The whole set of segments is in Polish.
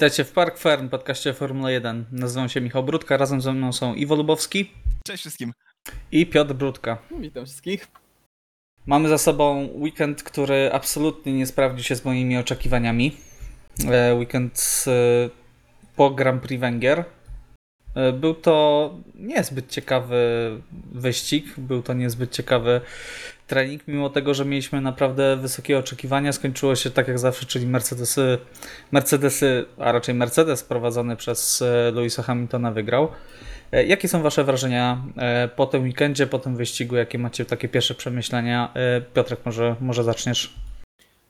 Witajcie w Park Fern, podcaście Formuła 1. Nazywam się Michał Brudka, razem ze mną są Iwo Lubowski. Cześć wszystkim. I Piotr Brudka. Witam wszystkich. Mamy za sobą weekend, który absolutnie nie sprawdził się z moimi oczekiwaniami. E, weekend e, po Grand Prix Węgier. E, był to niezbyt ciekawy wyścig, był to niezbyt ciekawy trening, mimo tego, że mieliśmy naprawdę wysokie oczekiwania. Skończyło się tak jak zawsze, czyli Mercedesy, Mercedesy a raczej Mercedes prowadzony przez Louisa Hamiltona wygrał. Jakie są Wasze wrażenia po tym weekendzie, po tym wyścigu? Jakie macie takie pierwsze przemyślenia? Piotrek, może, może zaczniesz?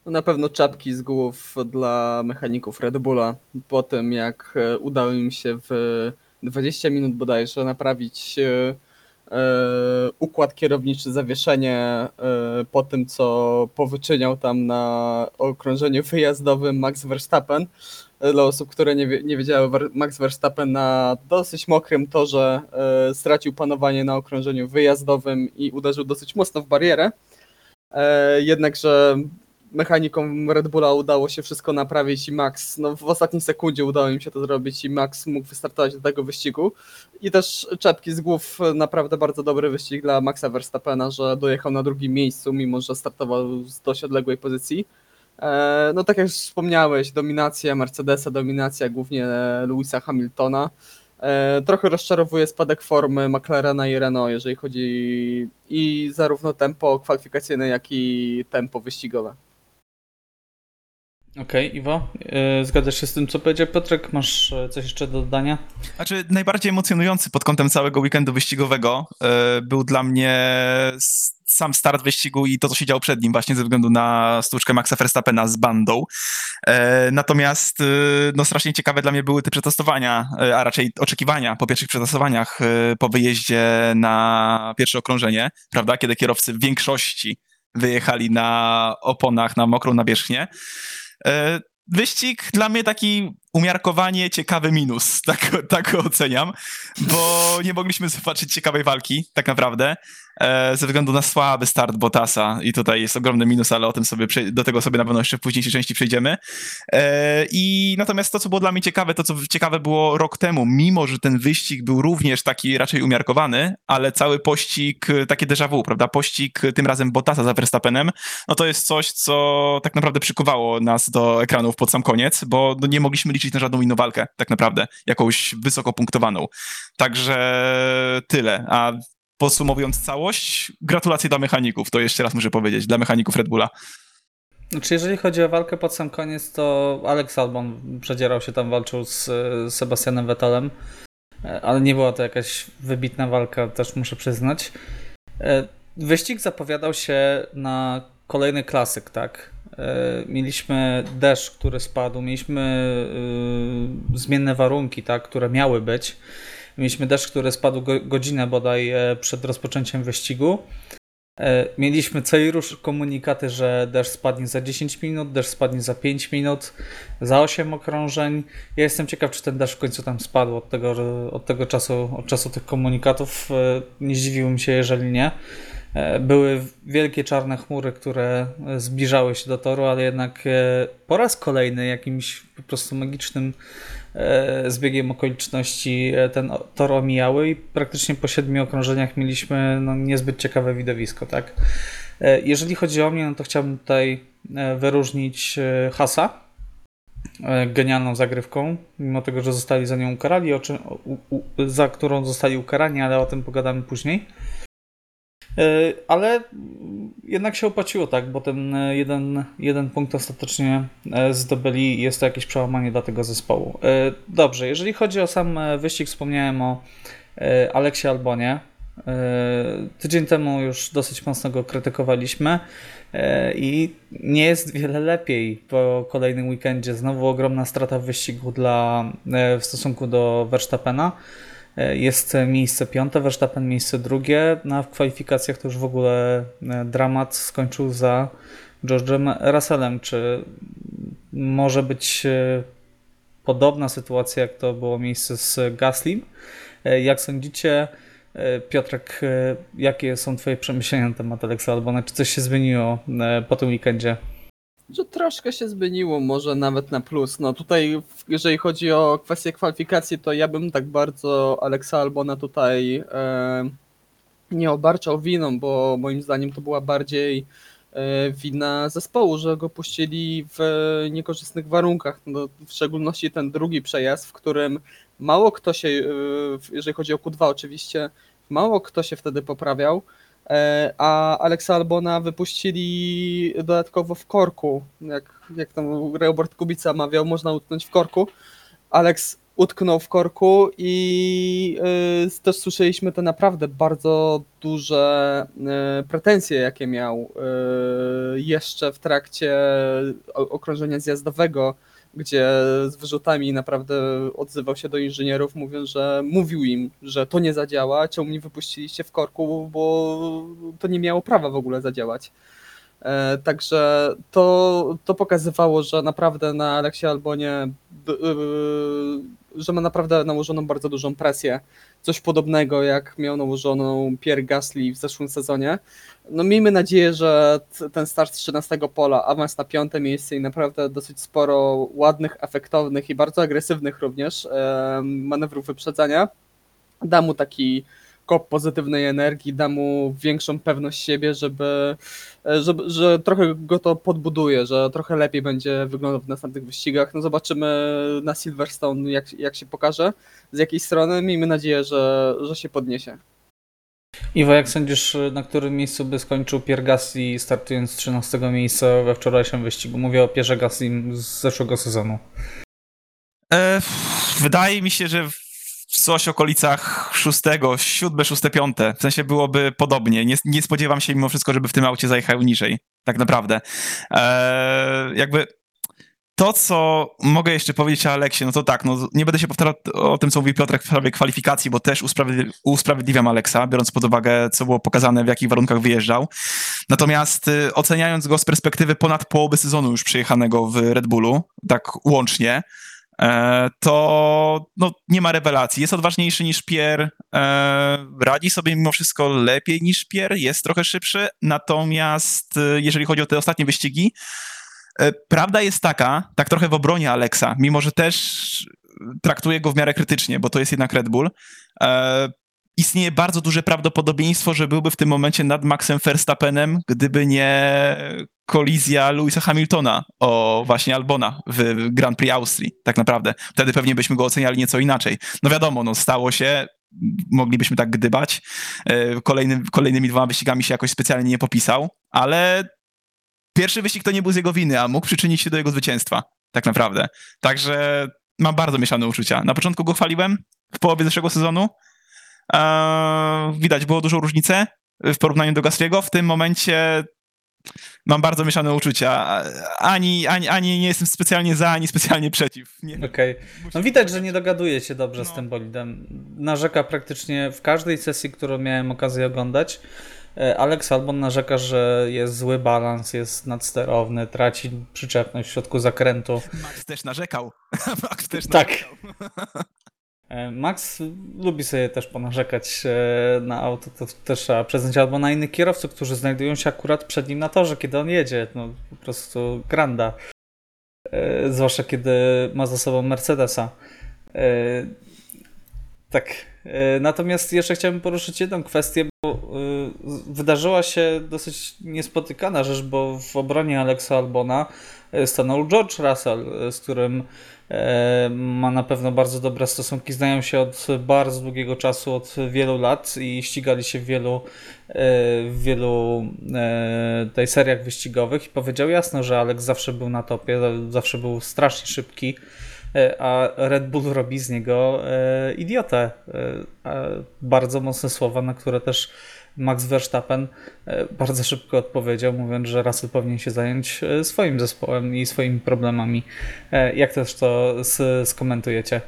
No na pewno czapki z głów dla mechaników Red Bulla po tym, jak udało im się w 20 minut bodajże naprawić e, e, układ kierowniczy, zawieszenie e, po tym, co powyczyniał tam na okrążeniu wyjazdowym Max Verstappen. Dla osób, które nie, nie wiedziały, Max Verstappen na dosyć mokrym torze stracił panowanie na okrążeniu wyjazdowym i uderzył dosyć mocno w barierę. Jednakże mechanikom Red Bulla udało się wszystko naprawić i Max, no w ostatniej sekundzie udało im się to zrobić i Max mógł wystartować do tego wyścigu. I też czepki z głów, naprawdę bardzo dobry wyścig dla Maxa Verstappena, że dojechał na drugim miejscu, mimo że startował z dość odległej pozycji. E, no tak jak wspomniałeś, dominacja Mercedesa, dominacja głównie Louisa Hamiltona. E, trochę rozczarowuje spadek formy McLarena i Renault, jeżeli chodzi i zarówno tempo kwalifikacyjne, jak i tempo wyścigowe. Okej, okay, Iwo, yy, zgadzasz się z tym, co powiedział Piotrek? Masz e, coś jeszcze do dodania? Znaczy, najbardziej emocjonujący pod kątem całego weekendu wyścigowego yy, był dla mnie sam start wyścigu i to, co się działo przed nim, właśnie ze względu na stłuczkę Maxa Verstappena z bandą. Natomiast no, strasznie ciekawe dla mnie były te przetestowania, a raczej oczekiwania po pierwszych przetestowaniach po wyjeździe na pierwsze okrążenie, prawda, kiedy kierowcy w większości wyjechali na oponach na mokrą nawierzchnię. E, wyścig dla mnie taki umiarkowanie ciekawy minus, tak, tak oceniam, bo nie mogliśmy zobaczyć ciekawej walki, tak naprawdę. E, ze względu na słaby start Bottasa i tutaj jest ogromny minus, ale o tym sobie, do tego sobie na pewno jeszcze w późniejszej części przejdziemy. E, I natomiast to, co było dla mnie ciekawe, to co ciekawe było rok temu, mimo że ten wyścig był również taki raczej umiarkowany, ale cały pościg, takie déjà vu, prawda, pościg tym razem Bottasa za Verstappenem, no to jest coś, co tak naprawdę przykuwało nas do ekranów pod sam koniec, bo no nie mogliśmy liczyć na żadną inną walkę, tak naprawdę, jakąś wysoko punktowaną. Także tyle. A podsumowując całość, gratulacje dla mechaników, to jeszcze raz muszę powiedzieć, dla mechaników Red Bulla. Znaczy, jeżeli chodzi o walkę pod sam koniec, to Alex Albon przedzierał się tam, walczył z Sebastianem Vettelem, e, ale nie była to jakaś wybitna walka, też muszę przyznać. E, wyścig zapowiadał się na kolejny klasyk, tak? E, mieliśmy deszcz, który spadł, mieliśmy zmienne warunki, tak, które miały być. Mieliśmy deszcz, który spadł godzinę bodaj e, przed rozpoczęciem wyścigu. E, mieliśmy cały rusz komunikaty, że deszcz spadnie za 10 minut, deszcz spadnie za 5 minut, za 8 okrążeń. Ja jestem ciekaw, czy ten deszcz w końcu tam spadł od tego, od tego czasu, od czasu tych komunikatów. Nie zdziwiłbym się, jeżeli nie. Były wielkie czarne chmury, które zbliżały się do toru, ale jednak po raz kolejny jakimś po prostu magicznym z e, biegiem okoliczności e, ten tor omijały i praktycznie po siedmiu okrążeniach mieliśmy no, niezbyt ciekawe widowisko. Tak? E, jeżeli chodzi o mnie, no to chciałbym tutaj wyróżnić Hasa, genialną zagrywką, mimo tego, że zostali za nią ukarali, za którą zostali ukarani, ale o tym pogadamy później. E, ale jednak się opłaciło, tak, bo ten jeden, jeden punkt ostatecznie e, zdobyli jest to jakieś przełamanie dla tego zespołu. E, dobrze, jeżeli chodzi o sam wyścig, wspomniałem o Aleksie Albonie. Tydzień temu już dosyć mocno go krytykowaliśmy i nie jest wiele lepiej po kolejnym weekendzie. Znowu ogromna strata w wyścigu dla, w stosunku do Verstappena. E, jest miejsce piąte, Verstappen miejsce drugie, no a w kwalifikacjach to już w ogóle e, dramat skończył za George'em Russellem. Czy może być e, podobna sytuacja, jak to było miejsce z Gaslim? Jak sądzicie, Piotrek, jakie są Twoje przemyślenia na temat Alexa Albona? Czy coś się zmieniło po tym weekendzie? Że troszkę się zmieniło, może nawet na plus. No tutaj, jeżeli chodzi o kwestię kwalifikacji, to ja bym tak bardzo Aleksa Albona tutaj e, nie obarczał winą, bo moim zdaniem to była bardziej e, wina zespołu, że go puścili w niekorzystnych warunkach. No, w szczególności ten drugi przejazd, w którym mało kto się, e, jeżeli chodzi o Q2 oczywiście, mało kto się wtedy poprawiał. E, a Aleksa Albona wypuścili dodatkowo w korku. Jak, jak tam Robert Kubica mawiał, można utknąć w korku. Alex utknął w korku i y, też słyszeliśmy te naprawdę bardzo duże y, pretensje, jakie miał jeszcze w trakcie okrążenia zjazdowego, gdzie z wyrzutami naprawdę odzywał się do inżynierów, mówiąc, że mówił im, że to nie zadziała, czemu mnie wypuściliście w korku, bo to nie miało prawa w ogóle zadziałać. E, Także to, to pokazywało, że naprawdę na Aleksie Albonie, yy, że ma naprawdę nałożoną bardzo dużą presję. Coś podobnego jak miał nałożoną Pierre Gasly w zeszłym sezonie. No miejmy nadzieję, że ten start z 13 pola, awans na piąte miejsce i naprawdę dosyć sporo ładnych, efektownych i bardzo agresywnych również manewrów wyprzedzania da mu taki kop pozytywnej energii, da mu większą pewność siebie, żeby, e, żeby, że trochę go to podbuduje, że trochę lepiej będzie wyglądał w następnych wyścigach. No zobaczymy na Silverstone, jak, jak się pokaże, z jakiej strony. Miejmy nadzieję, że, że się podniesie. Iwo, jak sądzisz, na którym miejscu by skończył Pierre Gasly startując z 13 miejsca we wczorajszym wyścigu? Mówię o Pierze Gasly z zeszłego sezonu. E, wydaje mi się, że coś w okolicach szóstego, siódme, szóste, piąte. W sensie byłoby podobnie. Nie, nie spodziewam się mimo wszystko, żeby w tym aucie zajechał niżej. Tak naprawdę. E, jakby to, co mogę jeszcze powiedzieć o Aleksie, no to tak, no nie będę się powtarzał o tym, co mówił Piotrek w sprawie kwalifikacji, bo też usprawiedli- usprawiedliwiam Aleksa, biorąc pod uwagę, co było pokazane, w jakich warunkach wyjeżdżał. Natomiast y, oceniając go z perspektywy ponad połowy sezonu już przyjechanego w Red Bullu, tak łącznie, to no, nie ma rewelacji. Jest odważniejszy niż Pierre, e, radzi sobie mimo wszystko lepiej niż Pierre, jest trochę szybszy, natomiast e, jeżeli chodzi o te ostatnie wyścigi, e, prawda jest taka, tak trochę w obronie Alexa, mimo że też traktuję go w miarę krytycznie, bo to jest jednak Red Bull, e, istnieje bardzo duże prawdopodobieństwo, że byłby w tym momencie nad Maxem Verstappenem, gdyby nie kolizja Louisa Hamiltona o właśnie Albona w Grand Prix Austrii, tak naprawdę. Wtedy pewnie byśmy go oceniali nieco inaczej. No wiadomo, no stało się, moglibyśmy tak gdybać. E, Kolejny, kolejnymi dwoma wyścigami się jakoś specjalnie nie popisał, ale pierwszy wyścig to nie był z jego winy, a mógł przyczynić się do jego zwycięstwa, tak naprawdę. Także mam bardzo mieszane uczucia. Na początku go chwaliłem, w połowie zeszłego sezonu. Widać było dużą różnicę w porównaniu do Gasly'ego. W tym momencie mam bardzo mieszane uczucia. Ani, ani, ani nie jestem specjalnie za, ani specjalnie przeciw. Nie, Okej. No widać, że nie dogaduje się dobrze z No. tym bolidem. Narzeka praktycznie w każdej sesji, którą miałem okazję oglądać. E, Alex Albon narzeka, że jest zły balans, jest nadsterowny, traci przyczepność w środku zakrętu. Max też narzekał. Max też Tak. narzekał. E, Max lubi sobie też ponarzekać e, na auto, to też trzeba przyznać, albo na innych kierowców, którzy znajdują się akurat przed nim na torze, kiedy on jedzie. No po prostu granda. E, Zwłaszcza kiedy ma za sobą Mercedesa. E, Tak. E, Natomiast jeszcze chciałbym poruszyć jedną kwestię, bo e, wydarzyła się dosyć niespotykana rzecz, bo w obronie Alexa Albona e, stanął George Russell, e, z którym e, ma na pewno bardzo dobre stosunki. Znają się od bardzo długiego czasu, od wielu lat i ścigali się w wielu, e, w wielu e, tej seriach wyścigowych i powiedział jasno, że Alex zawsze był na topie, zawsze był strasznie szybki. E, a Red Bull robi z niego e, idiotę. E, bardzo mocne słowa, na które też Max Verstappen e, bardzo szybko odpowiedział, mówiąc, że Russell powinien się zająć e, swoim zespołem i swoimi problemami. E, jak też to skomentujecie?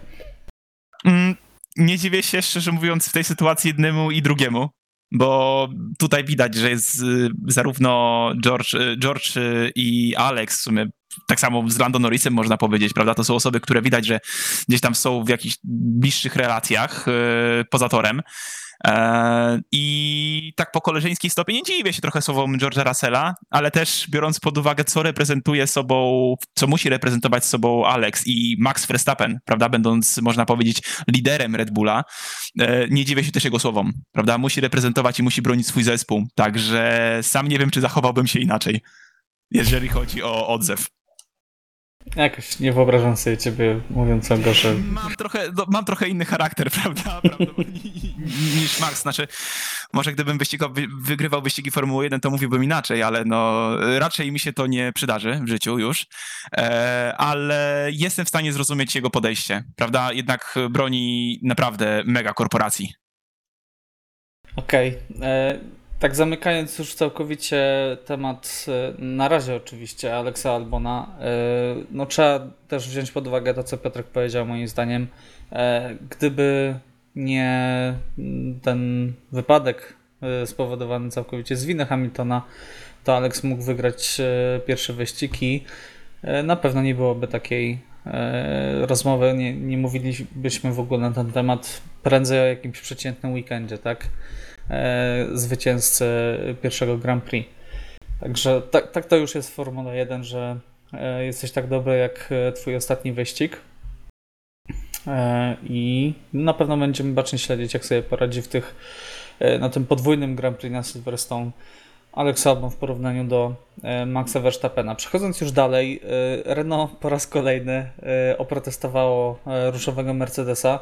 Mm, Nie dziwię się, szczerze mówiąc, w tej sytuacji jednemu i drugiemu, bo tutaj widać, że jest y, zarówno George, y, George y, i Alex w sumie tak samo z Lando Norrisem można powiedzieć, prawda? To są osoby, które widać, że gdzieś tam są w jakichś bliższych relacjach yy, poza torem. E, I tak po koleżeńskiej stopie nie dziwię się trochę słowom George'a Russella, ale też biorąc pod uwagę, co reprezentuje sobą, co musi reprezentować sobą Alex i Max Verstappen, prawda, będąc, można powiedzieć, liderem Red Bulla, e, nie dziwię się też jego słowom, prawda, musi reprezentować i musi bronić swój zespół, także sam nie wiem, czy zachowałbym się inaczej, jeżeli chodzi o odzew. Jakoś nie wyobrażam sobie ciebie mówiącego, że Mam trochę, no, mam trochę inny charakter, prawda? niż Max. Znaczy, może gdybym wyścigowy, wygrywał wyścigi Formuły 1, to mówiłbym inaczej, ale no, raczej mi się to nie przydarzy w życiu już. E, ale jestem w stanie zrozumieć jego podejście, prawda? Jednak broni naprawdę mega korporacji. Okej. e, Tak zamykając już całkowicie temat, e, na razie oczywiście, Aleksa Albona, e, no trzeba też wziąć pod uwagę to, co Piotrek powiedział moim zdaniem. E, Gdyby nie mm, ten wypadek spowodowany całkowicie z winy Hamiltona, to Alex mógł wygrać e, pierwszy wyścig i na pewno nie byłoby takiej rozmowy, nie, nie mówilibyśmy w ogóle na ten temat prędzej o jakimś przeciętnym weekendzie, tak? E, zwycięzcy pierwszego Grand Prix. Także tak, tak to już jest w Formule 1, że e, jesteś tak dobry jak e, twój ostatni wyścig. I na pewno będziemy bacznie śledzić, jak sobie poradzi w tych, na tym podwójnym Grand Prix na Silverstone Alex Albon w porównaniu do Maxa Verstappena. Przechodząc już dalej, Renault po raz kolejny oprotestowało różowego Mercedesa.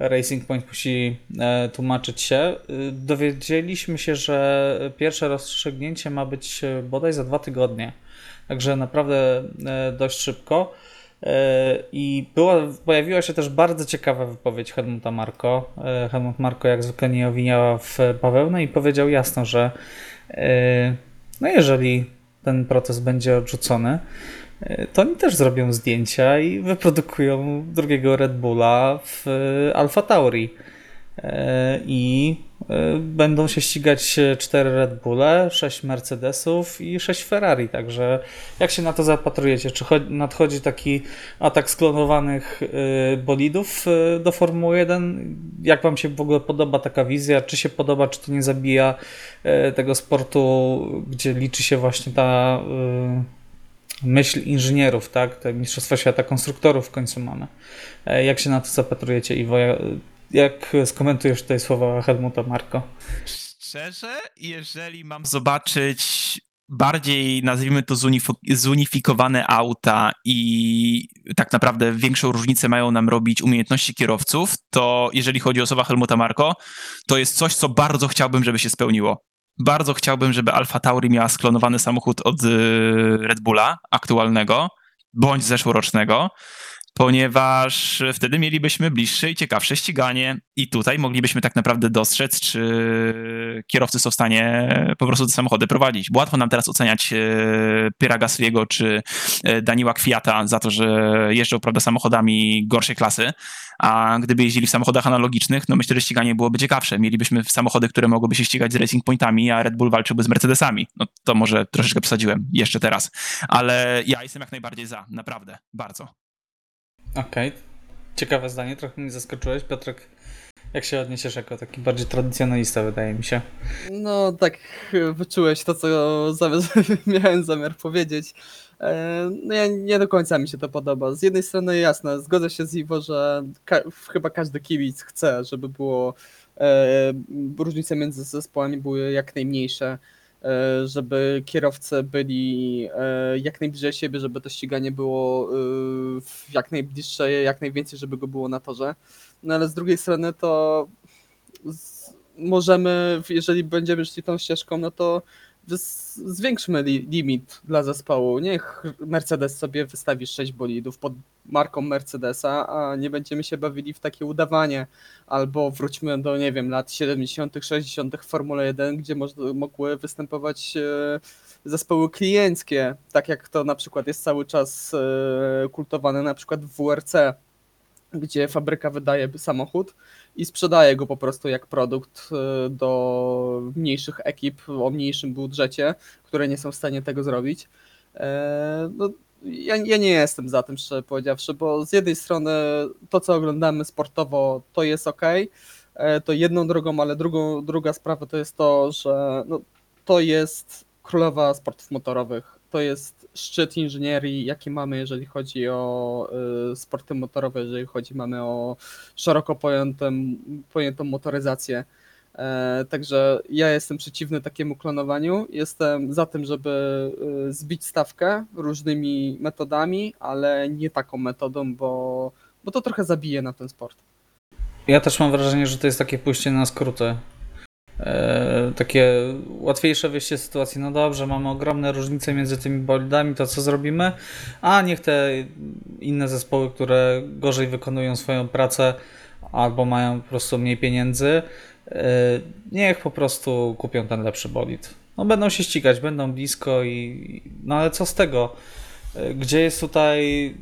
Racing Point musi e, tłumaczyć się. E, Dowiedzieliśmy się, że pierwsze rozstrzygnięcie ma być e, bodaj za dwa tygodnie. Także naprawdę e, dość szybko. I była, pojawiła się też bardzo ciekawa wypowiedź Helmuta Marko. Helmut Marko jak zwykle nie owiniała w bawełnę i powiedział jasno, że no jeżeli ten proces będzie odrzucony, to oni też zrobią zdjęcia i wyprodukują drugiego Red Bulla w e, Alfa Tauri. E, I e, będą się ścigać cztery Red Bulle, sześć Mercedesów i sześć Ferrari. Także jak się na to zapatrujecie? Czy cho- nadchodzi taki atak sklonowanych e, bolidów e, do Formuły 1? Jak Wam się w ogóle podoba taka wizja? Czy się podoba, czy to nie zabija e, tego sportu, gdzie liczy się właśnie ta e, myśl inżynierów, tak? Te Mistrzostwa Świata Konstruktorów w końcu mamy. E, Jak się na to zapatrujecie, Iwo? Ja- Jak skomentujesz tutaj słowa Helmuta Marko? Szczerze, jeżeli mam zobaczyć bardziej, nazwijmy to, zunif- zunifikowane auta i tak naprawdę większą różnicę mają nam robić umiejętności kierowców, to jeżeli chodzi o słowa Helmuta Marko, to jest coś, co bardzo chciałbym, żeby się spełniło. Bardzo chciałbym, żeby Alfa Tauri miała sklonowany samochód od y, Red Bulla aktualnego, bądź zeszłorocznego, ponieważ wtedy mielibyśmy bliższe i ciekawsze ściganie i tutaj moglibyśmy tak naprawdę dostrzec, czy kierowcy są w stanie po prostu te samochody prowadzić. Bo łatwo nam teraz oceniać e, Piera Gasly'ego czy e, Daniła Kwiata za to, że jeżdżą prawda, samochodami gorszej klasy, a gdyby jeździli w samochodach analogicznych, no myślę, że ściganie byłoby ciekawsze. Mielibyśmy samochody, które mogłyby się ścigać z Racing Pointami, a Red Bull walczyłby z Mercedesami. No to może troszeczkę przesadziłem jeszcze teraz, ale ja jestem jak najbardziej za, naprawdę, bardzo. Okej. Ciekawe zdanie, trochę mnie zaskoczyłeś. Piotrek, jak się odniesiesz jako taki bardziej tradycjonalista, wydaje mi się. No tak wyczułeś to, co miałem zamiar powiedzieć. E, No ja nie do końca mi się to podoba. Z jednej strony jasne, zgodzę się z Iwo, że ka- chyba każdy kibic chce, żeby było e, różnice między zespołami były jak najmniejsze, żeby kierowcy byli e, jak najbliżej siebie, żeby to ściganie było e, jak najbliższe, jak najwięcej, żeby go było na torze. No ale z drugiej strony to możemy, jeżeli będziemy szli tą ścieżką, no to zwiększmy li, limit dla zespołu. Niech Mercedes sobie wystawi 6 bolidów pod marką Mercedesa, a nie będziemy się bawili w takie udawanie. Albo wróćmy do, nie wiem, lat 70., 60. w Formule 1, gdzie mogły występować e, zespoły klienckie, tak jak to na przykład jest cały czas e, kultowane na przykład w WRC, gdzie fabryka wydaje samochód i sprzedaje go po prostu jak produkt y, do mniejszych ekip o mniejszym budżecie, które nie są w stanie tego zrobić. E, No, ja, ja nie jestem za tym, szczerze powiedziawszy, bo z jednej strony to, co oglądamy sportowo, to jest ok, to jedną drogą, ale drugą, druga sprawa to jest to, że no, to jest królowa sportów motorowych. To jest szczyt inżynierii, jaki mamy, jeżeli chodzi o y, sporty motorowe, jeżeli chodzi mamy o szeroko pojętą, pojętą motoryzację. E, Także ja jestem przeciwny takiemu klonowaniu. Jestem za tym, żeby y, zbić stawkę różnymi metodami, ale nie taką metodą, bo, bo to trochę zabije na ten sport. Ja też mam wrażenie, że to jest takie pójście na skróty. E, takie łatwiejsze wyjście z sytuacji. No dobrze, mamy ogromne różnice między tymi bolidami, to co zrobimy? A niech te inne zespoły, które gorzej wykonują swoją pracę albo mają po prostu mniej pieniędzy, e, niech po prostu kupią ten lepszy bolid. No będą się ścigać, będą blisko i no ale co z tego? E, Gdzie jest tutaj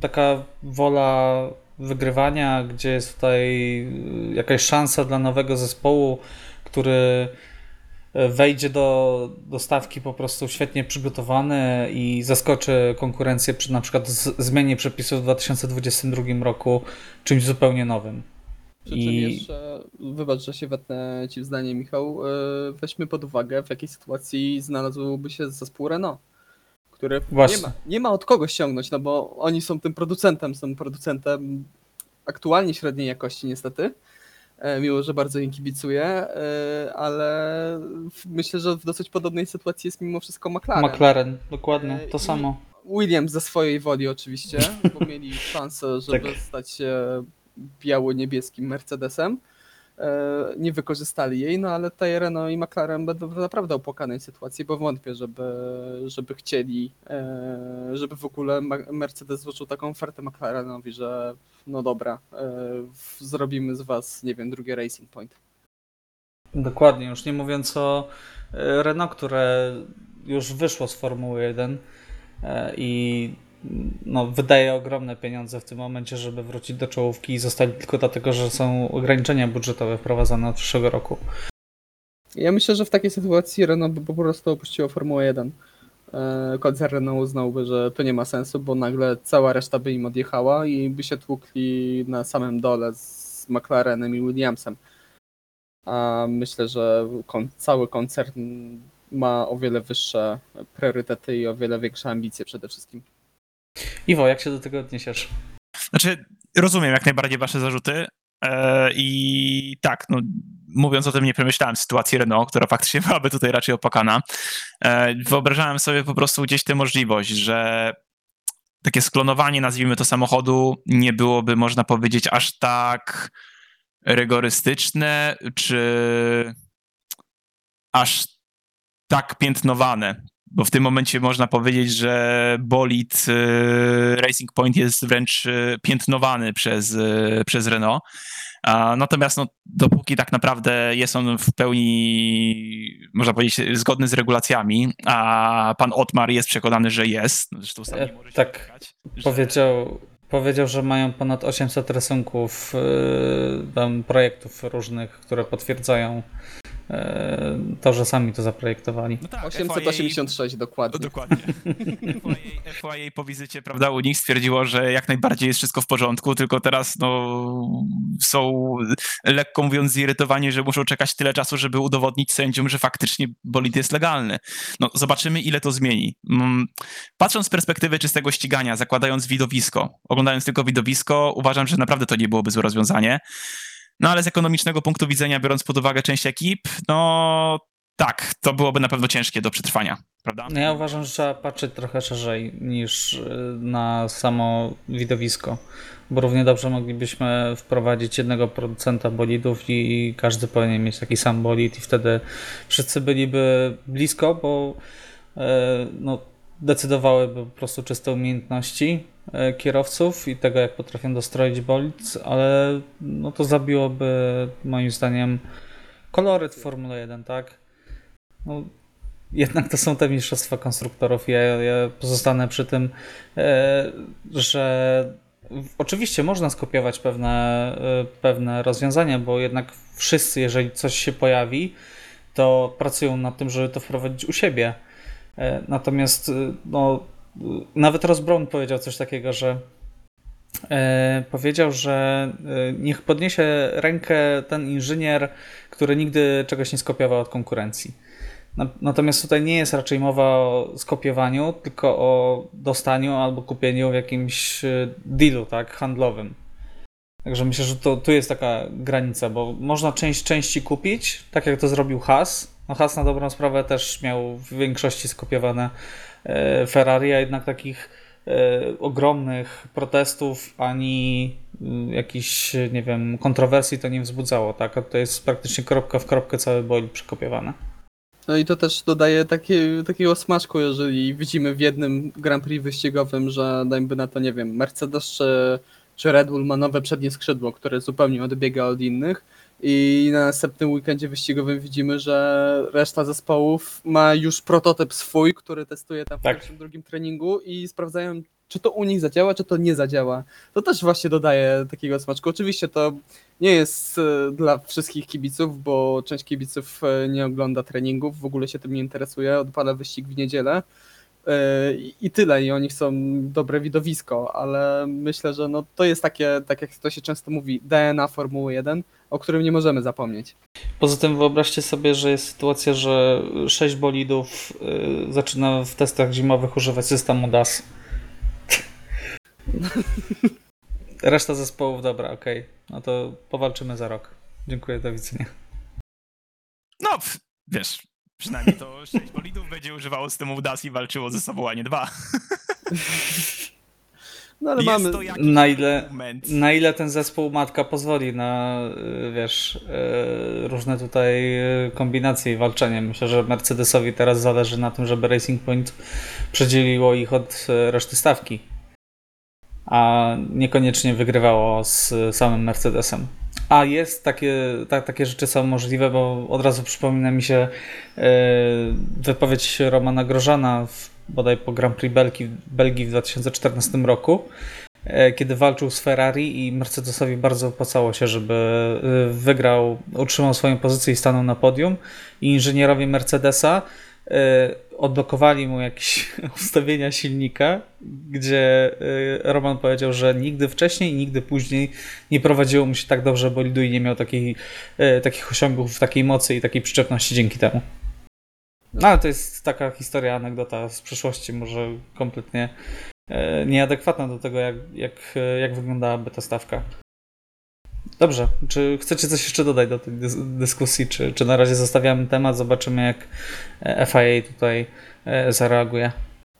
taka wola wygrywania, gdzie jest tutaj jakaś szansa dla nowego zespołu, który y, wejdzie do, do stawki po prostu świetnie przygotowany i zaskoczy konkurencję przy na przykład z, zmianie przepisów w 2022 roku czymś zupełnie nowym. Przy czym I- jeszcze, wybacz, że się wetnę ci w zdanie, Michał, e, weźmy pod uwagę, w jakiej sytuacji znalazłby się zespół Renault, który Właśnie. nie ma, nie ma od kogo ściągnąć, no bo oni są tym producentem, są producentem aktualnie średniej jakości niestety, e, mimo że bardzo im kibicuję, e, ale myślę, że w dosyć podobnej sytuacji jest mimo wszystko McLaren. McLaren, dokładnie, E, to samo. Williams ze swojej woli oczywiście, bo mieli szansę, żeby Tak. stać się biało-niebieskim Mercedesem. E, Nie wykorzystali jej, no ale tutaj Renault i McLaren będą w naprawdę opłakanej sytuacji, bo wątpię, żeby, żeby chcieli, e, żeby w ogóle Mercedes złożył taką ofertę McLarenowi, że no dobra, e, zrobimy z was, nie wiem, drugie Racing Point. Dokładnie, już nie mówiąc o Renault, które już wyszło z Formuły 1 e, i no, wydaje ogromne pieniądze w tym momencie, żeby wrócić do czołówki i zostali tylko dlatego, że są ograniczenia budżetowe wprowadzane od przyszłego roku. Ja myślę, że w takiej sytuacji Renault by po prostu opuściło Formułę 1. E, Koncern Renault uznałby, że to nie ma sensu, bo nagle cała reszta by im odjechała i by się tłukli na samym dole z McLarenem i Williamsem. A myślę, że cały koncern ma o wiele wyższe priorytety i o wiele większe ambicje przede wszystkim. Iwo, jak się do tego odniesiesz? Znaczy, rozumiem jak najbardziej wasze zarzuty e, i tak, no, mówiąc o tym, nie przemyślałem sytuacji Renault, która faktycznie byłaby tutaj raczej opakana. E, wyobrażałem sobie po prostu gdzieś tę możliwość, że takie sklonowanie, nazwijmy to samochodu, nie byłoby, można powiedzieć, aż tak rygorystyczne, czy aż tak piętnowane. Bo w tym momencie można powiedzieć, że bolid y, Racing Point jest wręcz y, piętnowany przez, y, przez Renault. Natomiast no, dopóki tak naprawdę jest on w pełni, można powiedzieć, zgodny z regulacjami, a pan Otmar jest przekonany, że jest, no, zresztą sam nie może się tak, doczekać, że- Powiedział, powiedział, że mają ponad 800 rysunków yy, projektów różnych, które potwierdzają to, że sami to zaprojektowali. No tak, 886 dokładnie. No, dokładnie. FYA, FYA po wizycie, prawda, u nich stwierdziło, że jak najbardziej jest wszystko w porządku, tylko teraz no, są lekko mówiąc zirytowani, że muszą czekać tyle czasu, żeby udowodnić sędziom, że faktycznie bolid jest legalny. No, zobaczymy, ile to zmieni. Mm, Patrząc z perspektywy czystego ścigania, zakładając widowisko, oglądając tylko widowisko, uważam, że naprawdę to nie byłoby złe rozwiązanie. No ale z ekonomicznego punktu widzenia, biorąc pod uwagę część ekip, no tak, to byłoby na pewno ciężkie do przetrwania, prawda? No ja uważam, że trzeba patrzeć trochę szerzej niż yy, na samo widowisko, bo równie dobrze moglibyśmy wprowadzić jednego producenta bolidów i każdy powinien mieć taki sam bolid i wtedy wszyscy byliby blisko, bo yy, no, decydowałyby po prostu czyste umiejętności kierowców i tego, jak potrafią dostroić bolid, ale no to zabiłoby moim zdaniem koloryt Formuły 1, tak? No, jednak to są te mistrzostwa konstruktorów. Ja, ja pozostanę przy tym, e, że oczywiście można skopiować pewne, e, pewne rozwiązania, bo jednak wszyscy, jeżeli coś się pojawi, to pracują nad tym, żeby to wprowadzić u siebie. E, Natomiast e, no, nawet Ross Brown powiedział coś takiego, że e, powiedział, że e, niech podniesie rękę ten inżynier, który nigdy czegoś nie skopiował od konkurencji. Natomiast tutaj nie jest raczej mowa o skopiowaniu, tylko o dostaniu albo kupieniu w jakimś e, dealu, tak, handlowym. Także myślę, że to, tu jest taka granica, bo można część części kupić, tak jak to zrobił Haas. No Haas na dobrą sprawę też miał w większości skopiowane Ferrari, a jednak takich e, ogromnych protestów ani mm, jakichś, nie wiem, kontrowersji to nie wzbudzało, tak? To jest praktycznie kropka w kropkę cały bolid przekopiowany. No i to też dodaje takie, takiego smaczku, jeżeli widzimy w jednym Grand Prix wyścigowym, że dajmy na to, nie wiem, Mercedes czy, czy Red Bull ma nowe przednie skrzydło, które zupełnie odbiega od innych i na następnym weekendzie wyścigowym widzimy, że reszta zespołów ma już prototyp swój, który testuje tam w Tak. pierwszym, drugim treningu i sprawdzają, czy to u nich zadziała, czy to nie zadziała. To też właśnie dodaje takiego smaczku. Oczywiście to nie jest e, dla wszystkich kibiców, bo część kibiców e, nie ogląda treningów, w ogóle się tym nie interesuje, odpala wyścig w niedzielę i i tyle, i oni chcą dobre widowisko, ale myślę, że no to jest takie, tak jak to się często mówi, DNA Formuły 1, o którym nie możemy zapomnieć. Poza tym wyobraźcie sobie, że jest sytuacja, że sześć bolidów y, zaczyna w testach zimowych używać systemu DAS. Reszta zespołów, dobra, okej. No to powalczymy za rok. Dziękuję, do widzenia. No, wiesz, przynajmniej to sześć bolidów będzie używało systemu DAS i walczyło ze sobą, a nie dwa. No ale Jest mamy... to jakiś Na ile-. Na ile ten zespół matka pozwoli na, y, wiesz, y, różne tutaj y, kombinacje i walczenie. Myślę, że Mercedesowi teraz zależy na tym, żeby Racing Point przedzieliło ich od y, reszty stawki, a niekoniecznie wygrywało z samym Mercedesem. A jest takie, ta, takie rzeczy są możliwe, bo od razu przypomina mi się y, wypowiedź Romana Grożana w, bodaj po Grand Prix Belgii, Belgii w 2014 roku, e, kiedy walczył z Ferrari i Mercedesowi bardzo opłacało się, żeby e, wygrał, utrzymał swoją pozycję i stanął na podium. I inżynierowie Mercedesa e, odblokowali mu jakieś ustawienia silnika, gdzie e, Roman powiedział, że nigdy wcześniej nigdy później nie prowadziło mu się tak dobrze bolidu i nie miał takiej, e, takich osiągów, takiej mocy i takiej przyczepności dzięki temu. No ale to jest taka historia, anegdota z przeszłości, może kompletnie e, nieadekwatna do tego, jak, jak, e, jak wyglądałaby ta stawka. Dobrze, czy chcecie coś jeszcze dodać do tej dys- dyskusji, czy, czy na razie zostawiamy temat, zobaczymy jak e, FIA tutaj e, zareaguje.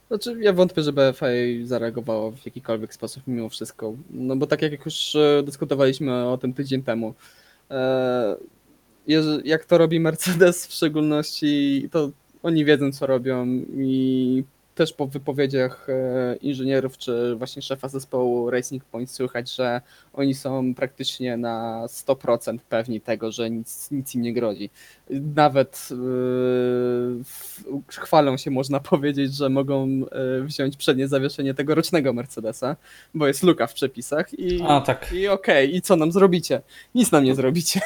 Znaczy, ja wątpię, żeby FIA zareagowało w jakikolwiek sposób mimo wszystko. No bo tak jak już e, dyskutowaliśmy o tym tydzień temu, jak to robi Mercedes w szczególności, to oni wiedzą co robią i też po wypowiedziach e, inżynierów czy właśnie szefa zespołu Racing Point słychać, że oni są praktycznie na 100% pewni tego, że nic, nic im nie grozi. Nawet yy, chwalą się, można powiedzieć, że mogą yy, wziąć przednie zawieszenie tegorocznego Mercedesa, bo jest luka w przepisach i, A tak, i okej, i co nam zrobicie? Nic nam nie zrobicie.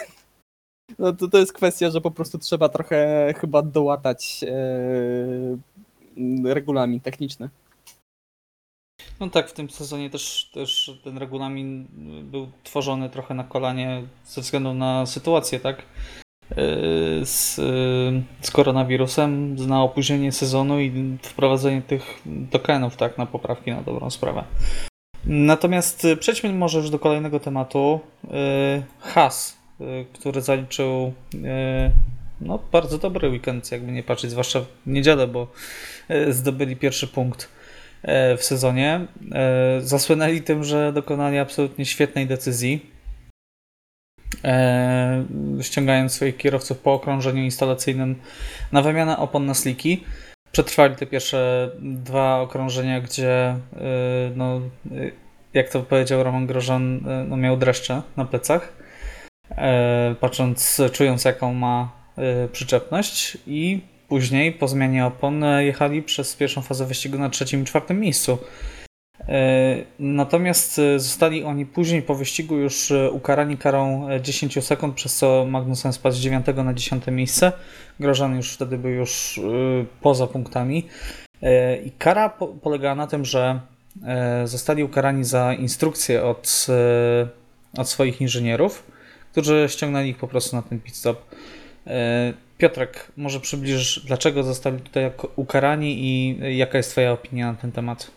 No to, to jest kwestia, że po prostu trzeba trochę chyba dołatać yy, regulamin techniczny. no tak, w tym sezonie też, też ten regulamin był tworzony trochę na kolanie ze względu na sytuację, tak? E, Z, e, z koronawirusem, na opóźnienie sezonu i wprowadzenie tych tokenów, tak, na poprawki na dobrą sprawę. Natomiast e, przejdźmy może już do kolejnego tematu. Has, który zaliczył no, bardzo dobry weekend, jakby nie patrzeć, zwłaszcza w niedzielę, bo e, zdobyli pierwszy punkt e, w sezonie. E, Zasłynęli tym, że dokonali absolutnie świetnej decyzji, ściągając swoich kierowców po okrążeniu instalacyjnym na wymianę opon na sliki. Przetrwali te pierwsze dwa okrążenia, gdzie no, jak to powiedział Roman Grożan, no, miał dreszcze na plecach, patrząc, czując jaką ma przyczepność i później po zmianie opon jechali przez pierwszą fazę wyścigu na trzecim i czwartym miejscu. E, Natomiast e, zostali oni później po wyścigu już ukarani karą e, 10 sekund, przez co Magnussen spadł z 9 na 10 miejsce. Grożan już wtedy był już poza punktami. I kara po, polegała na tym, że zostali ukarani za instrukcje od, od swoich inżynierów, którzy ściągnęli ich po prostu na ten pit stop. E, Piotrek, może przybliżysz, dlaczego zostali tutaj ukarani i jaka jest Twoja opinia na ten temat?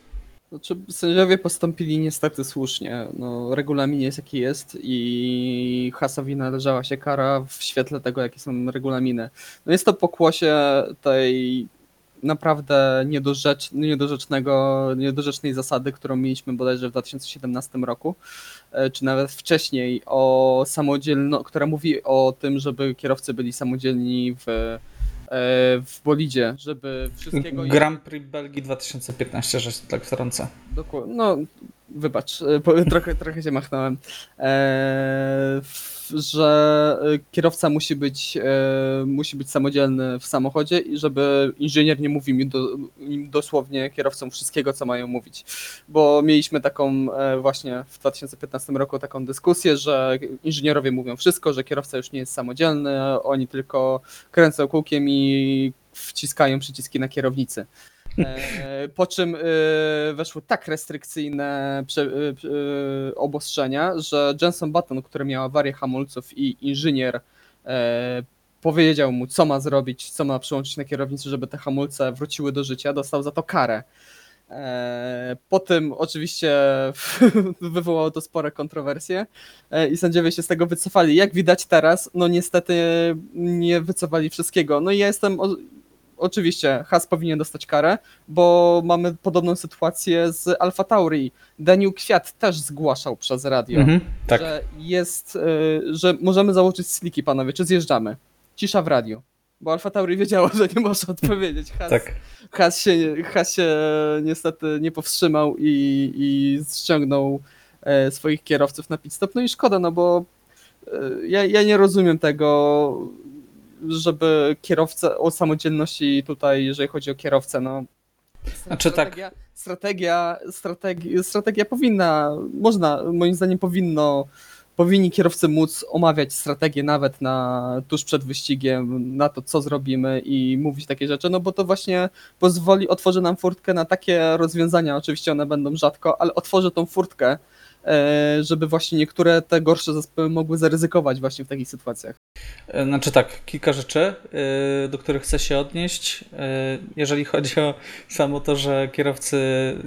Znaczy, sędziowie postąpili niestety słusznie. No, regulamin jest jaki jest i Hasowi należała się kara w świetle tego, jakie są regulaminy. No jest to pokłosie tej naprawdę niedorzecz, niedorzecznego, niedorzecznej zasady, którą mieliśmy bodajże w 2017 roku, e, czy nawet wcześniej, o samodzielno, która mówi o tym, żeby kierowcy byli samodzielni w, e, w bolidzie, żeby wszystkiego... Grand Prix Belgii 2015, że tak wtrącę. Dokładnie. No, wybacz, e, trochę, trochę się machnąłem. W- że e, kierowca musi być, e, musi być samodzielny w samochodzie i żeby inżynier nie mówił im, do, im dosłownie kierowcom wszystkiego, co mają mówić. Bo mieliśmy taką e, właśnie w 2015 roku taką dyskusję, że inżynierowie mówią wszystko, że kierowca już nie jest samodzielny, oni tylko kręcą kółkiem i wciskają przyciski na kierownicy. E, Po czym e, weszły tak restrykcyjne e, obostrzenia, że Jenson Button, który miał awarię hamulców i inżynier powiedział mu, co ma zrobić, co ma przyłączyć na kierownicy, żeby te hamulce wróciły do życia, dostał za to karę. Po tym oczywiście wywołało to spore kontrowersje i sędziowie się z tego wycofali. Jak widać teraz, no niestety nie wycofali wszystkiego. No i ja jestem oczywiście Has powinien dostać karę, bo mamy podobną sytuację z Alfa Tauri. Daniel Kwiat też zgłaszał przez radio, Mhm, tak. że jest, y, że możemy założyć sliki, panowie, czy zjeżdżamy? Cisza w radiu. Bo Alfa Tauri wiedziała, że nie może odpowiedzieć. Has, Tak. Has, się, Has się niestety nie powstrzymał i, i ściągnął e, swoich kierowców na pit stop. No i szkoda, no bo e, ja, ja nie rozumiem tego, żeby kierowca o samodzielności tutaj, jeżeli chodzi o kierowcę, no. Znaczy tak. strategia, strategia, strategia, strategia powinna, można, moim zdaniem powinno, powinni kierowcy móc omawiać strategię nawet na, tuż przed wyścigiem, na to, co zrobimy i mówić takie rzeczy, no bo to właśnie pozwoli, otworzy nam furtkę na takie rozwiązania, oczywiście one będą rzadko, ale otworzy tą furtkę, żeby właśnie niektóre te gorsze zespoły mogły zaryzykować właśnie w takich sytuacjach. E, Znaczy tak, kilka rzeczy, y, do których chcę się odnieść. Jeżeli chodzi o samo to, że kierowcy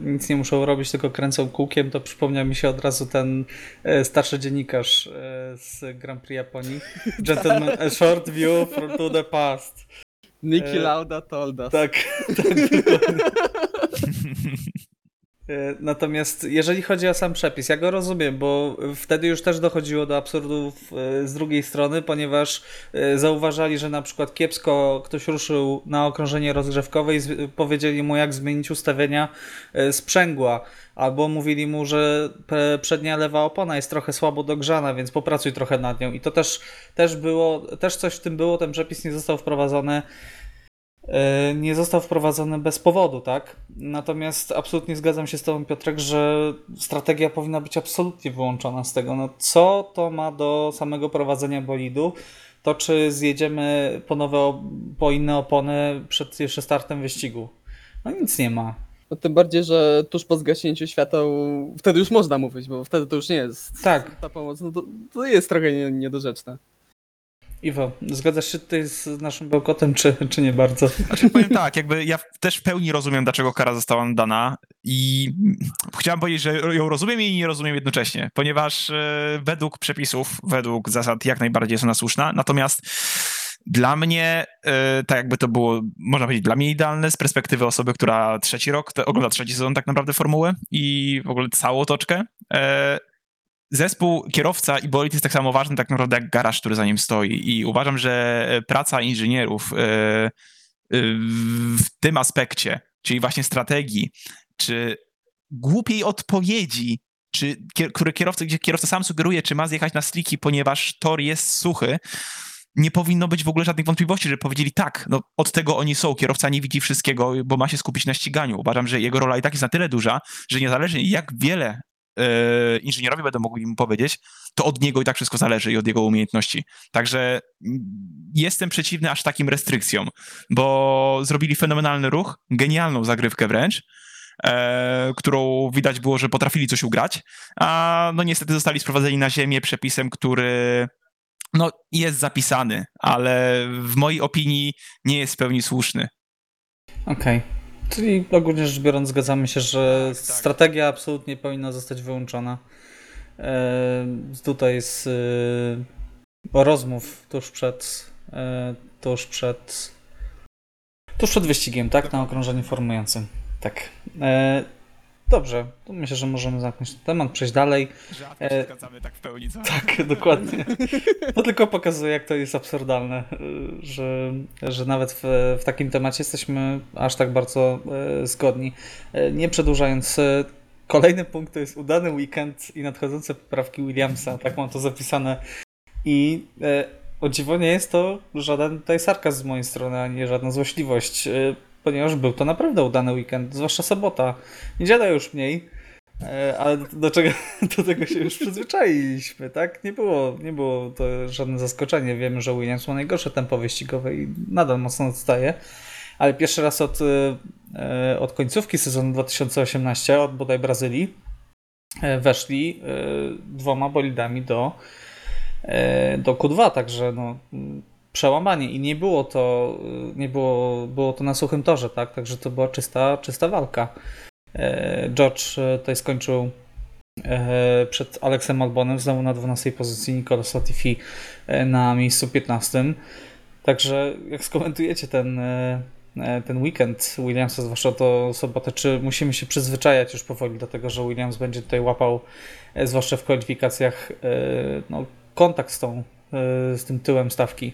nic nie muszą robić, tylko kręcą kółkiem, to przypomniał mi się od razu ten starszy dziennikarz z Grand Prix Japonii. Gentleman, a short view from to the past. Niki E, Lauda told us. Tak, tak. E, Natomiast jeżeli chodzi o sam przepis, ja go rozumiem, bo wtedy już też dochodziło do absurdów e, z drugiej strony, ponieważ e, zauważali, że na przykład kiepsko ktoś ruszył na okrążenie rozgrzewkowe i powiedzieli mu, jak zmienić ustawienia sprzęgła. Albo mówili mu, że przednia lewa opona jest trochę słabo dogrzana, więc popracuj trochę nad nią. I to też, też było, też coś w tym było, ten przepis nie został wprowadzony nie został wprowadzony bez powodu, tak? Natomiast absolutnie zgadzam się z Tobą, Piotrek, że strategia powinna być absolutnie wyłączona z tego. No, co to ma do samego prowadzenia bolidu? To, czy zjedziemy po nowe, po inne opony przed jeszcze startem wyścigu? No nic nie ma. No, tym bardziej, że tuż po zgaśnięciu świateł wtedy już można mówić, bo wtedy to już nie jest Tak. ta pomoc. No to, to jest trochę nie, niedorzeczne. Iwo, zgadzasz się tutaj z naszym bełkotem, czy, czy nie bardzo? Znaczy, powiem tak, jakby ja też w pełni rozumiem, dlaczego kara została nam dana i chciałem powiedzieć, że ją rozumiem i nie rozumiem jednocześnie, ponieważ e, według przepisów, według zasad jak najbardziej jest ona słuszna, natomiast dla mnie, e, tak jakby to było, można powiedzieć, dla mnie idealne z perspektywy osoby, która trzeci rok, ogląda trzeci sezon tak naprawdę formuły i w ogóle całą otoczkę, e, zespół, kierowca i bolid jest tak samo ważny tak naprawdę jak garaż, który za nim stoi i uważam, że e, praca inżynierów e, e, w tym aspekcie, czyli właśnie strategii, czy głupiej odpowiedzi, czy, które kierowca, gdzie kierowca sam sugeruje, czy ma zjechać na sliki, ponieważ tor jest suchy, nie powinno być w ogóle żadnych wątpliwości, że powiedzieli tak, no od tego oni są, kierowca nie widzi wszystkiego, bo ma się skupić na ściganiu. Uważam, że jego rola i tak jest na tyle duża, że niezależnie jak wiele e, inżynierowie będą mogli mu powiedzieć, to od niego i tak wszystko zależy i od jego umiejętności. Także jestem przeciwny aż takim restrykcjom, bo zrobili fenomenalny ruch, genialną zagrywkę wręcz, e, którą widać było, że potrafili coś ugrać, a no niestety zostali sprowadzeni na ziemię przepisem, który no, jest zapisany, ale w mojej opinii nie jest w pełni słuszny. Okej. Czyli ogólnie rzecz biorąc zgadzamy się, że Tak, tak. strategia absolutnie powinna zostać wyłączona. E, tutaj z e, rozmów tuż przed e, tuż przed tuż przed wyścigiem, tak? Na okrążeniu formującym. Tak. E, dobrze, to myślę, że możemy zamknąć ten temat, przejść dalej. Rzadko się E, zgadzamy tak w pełni, co? Tak, dokładnie. To tylko pokazuje, jak to jest absurdalne, y, że, że nawet w, w takim temacie jesteśmy aż tak bardzo e, zgodni. E, Nie przedłużając, e, kolejny punkt to jest udany weekend i nadchodzące poprawki Williamsa. Tak mam to zapisane. I e, o dziwo nie jest to żaden tutaj sarkazm z mojej strony, ani żadna złośliwość, e, ponieważ był to naprawdę udany weekend, zwłaszcza sobota. Niedziela już mniej. E, Ale do, czego, do tego się już przyzwyczailiśmy, tak? Nie było, nie było to żadne zaskoczenie. Wiemy, że Williams ma najgorsze tempo wyścigowe i nadal mocno odstaje. Ale pierwszy raz od, e, od końcówki sezonu 2018, od bodaj Brazylii, e, weszli e, dwoma bolidami do, e, do Q2, także no, przełamanie i nie było to, e, nie było, było to na suchym torze, tak? Także to była czysta, czysta walka. E, George e, tutaj skończył e, przed Alexem Albonem, znowu na 12 pozycji, Nicolas Latifi na miejscu 15. Także jak skomentujecie ten, ten weekend Williamsa, zwłaszcza to sobotę, czy musimy się przyzwyczajać już powoli do tego, że Williams będzie tutaj łapał, zwłaszcza w kwalifikacjach, no, kontakt z, tą, z tym tyłem stawki?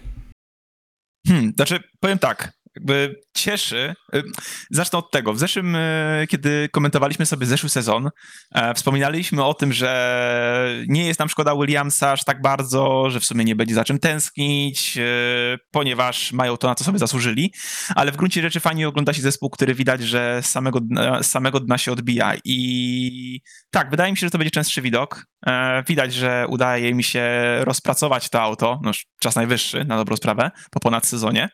Hmm, znaczy, powiem tak, jakby cieszy. y, Zacznę od tego. W zeszłym, y, kiedy komentowaliśmy sobie zeszły sezon, e, wspominaliśmy o tym, że nie jest nam szkoda Williamsa aż tak bardzo, że w sumie nie będzie za czym tęsknić, y, ponieważ mają to, na co sobie zasłużyli, ale w gruncie rzeczy fajnie ogląda się zespół, który widać, że z samego dna, z samego dna się odbija i tak, wydaje mi się, że to będzie częstszy widok. E, Widać, że udaje mi się rozpracować to auto, no czas najwyższy, na dobrą sprawę, po ponad sezonie.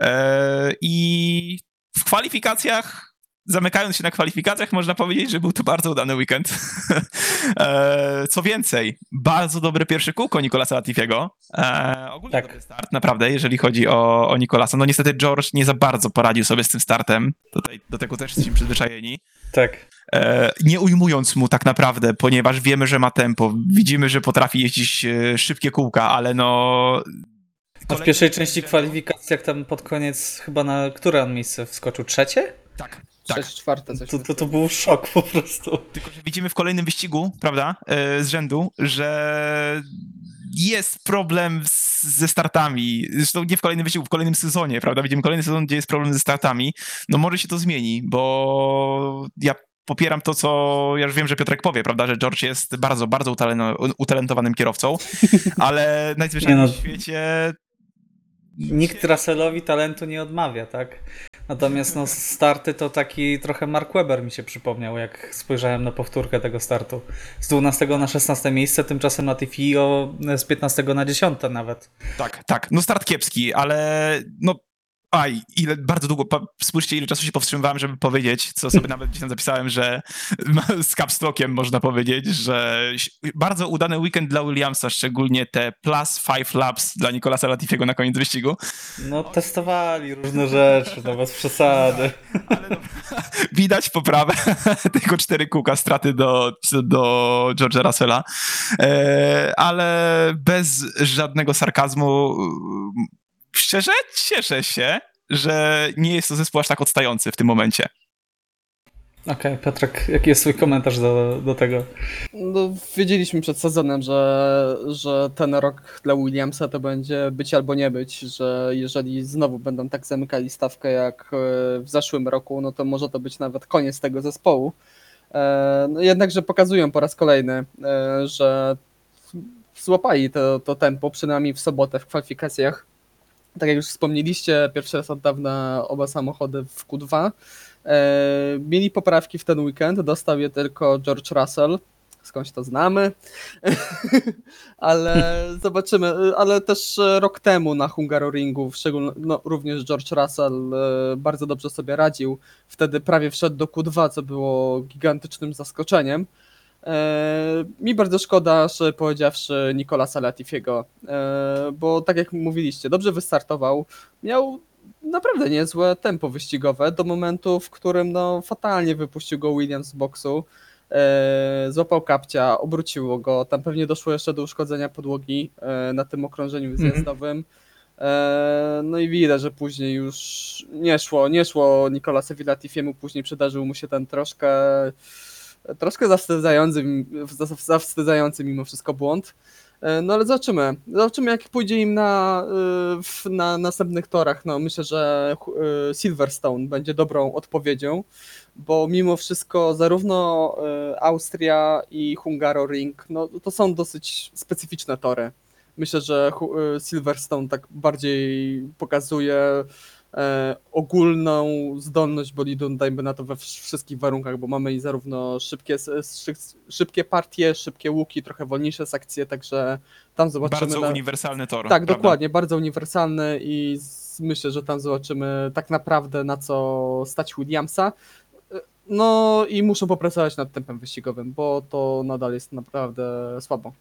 E, I w kwalifikacjach, zamykając się na kwalifikacjach, można powiedzieć, że był to bardzo udany weekend. E, Co więcej, bardzo dobre pierwsze kółko Nicolasa Latifiego. E, Ogólnie Tak. dobry start, naprawdę, jeżeli chodzi o, o Nicolasa. No niestety George nie za bardzo poradził sobie z tym startem. Tutaj, do tego też jesteśmy przyzwyczajeni. Tak. Nie ujmując mu tak naprawdę, ponieważ wiemy, że ma tempo, widzimy, że potrafi jeździć szybkie kółka, ale no... A w pierwszej części kwalifikacji, jak tam pod koniec, chyba na które on miejsce wskoczył? Trzecie? Tak, tak. Sześć czwarte coś To, to, to był szok po prostu. Tylko, że widzimy w kolejnym wyścigu, prawda, e, z rzędu, że jest problem z, ze startami. Zresztą nie w kolejnym wyścigu, w kolejnym sezonie, prawda? Widzimy kolejny sezon, gdzie jest problem ze startami. No może się to zmieni, bo ja popieram to, co ja już wiem, że Piotrek powie, prawda, że George jest bardzo, bardzo utalentowanym kierowcą, ale najzwyczajniej Nie no. w świecie Nikt Russellowi talentu nie odmawia, tak? Natomiast no, starty to taki trochę Mark Webber mi się przypomniał, jak spojrzałem na powtórkę tego startu. Z 12 na 16 miejsce, tymczasem Latifi o, z 15 na 10 nawet. Tak, tak. No start kiepski, ale no. Aj, ile bardzo długo. Pa, spójrzcie, ile czasu się powstrzymywałem, żeby powiedzieć, co sobie nawet gdzieś tam zapisałem, że z capstockiem można powiedzieć, że bardzo udany weekend dla Williamsa, szczególnie te plus five laps dla Nicolasa Latifiego na koniec wyścigu. No, testowali różne rzeczy, no bez przesady. Ale no, widać poprawę tylko cztery kółka straty do, do George'a Russella, e, ale bez żadnego sarkazmu szczerze cieszę się, że nie jest to zespół aż tak odstający w tym momencie. Okej, Piotrek, jaki jest twój komentarz do, do tego? No, wiedzieliśmy przed sezonem, że, że ten rok dla Williamsa to będzie być albo nie być, że jeżeli znowu będą tak zamykali stawkę jak e, w zeszłym roku, no to może to być nawet koniec tego zespołu. E, No jednakże pokazują po raz kolejny, e, że złapali to, to tempo, przynajmniej w sobotę w kwalifikacjach. Tak jak już wspomnieliście, pierwszy raz od dawna oba samochody w Q2. E, Mieli poprawki w ten weekend, dostał je tylko George Russell. skądś to znamy, ale zobaczymy, ale też rok temu na Hungaroringu, no, również George Russell e, bardzo dobrze sobie radził, wtedy prawie wszedł do Q2, co było gigantycznym zaskoczeniem. E, Mi bardzo szkoda, że powiedziawszy Nicolasa Latifiego, e, bo tak jak mówiliście, dobrze wystartował, miał naprawdę niezłe tempo wyścigowe do momentu, w którym no, fatalnie wypuścił go Williams z boksu, e, złapał kapcia, obróciło go, tam pewnie doszło jeszcze do uszkodzenia podłogi na tym okrążeniu Mhm. zjazdowym. No i widać, że później już nie szło, nie szło Nicolasowi Latifiemu, później przydarzył mu się ten troszkę troszkę zawstydzający, zawstydzający mimo wszystko błąd. E, No ale zobaczymy. Zobaczymy, jak pójdzie im na, w, na następnych torach. No, myślę, że y, Silverstone będzie dobrą odpowiedzią, bo mimo wszystko zarówno Austria i Hungaroring no, to są dosyć specyficzne tory. Myślę, że Silverstone tak bardziej pokazuje e, ogólną zdolność bolidu, dajmy na to we wsz- wszystkich warunkach, bo mamy i zarówno szybkie, szybkie partie, szybkie łuki, trochę wolniejsze sekcje, także tam zobaczymy. Bardzo na... uniwersalny tor. Tak, prawda? dokładnie, bardzo uniwersalny i z, myślę, że tam zobaczymy tak naprawdę na co stać Williamsa. No i muszą popracować nad tempem wyścigowym, bo to nadal jest naprawdę słabo.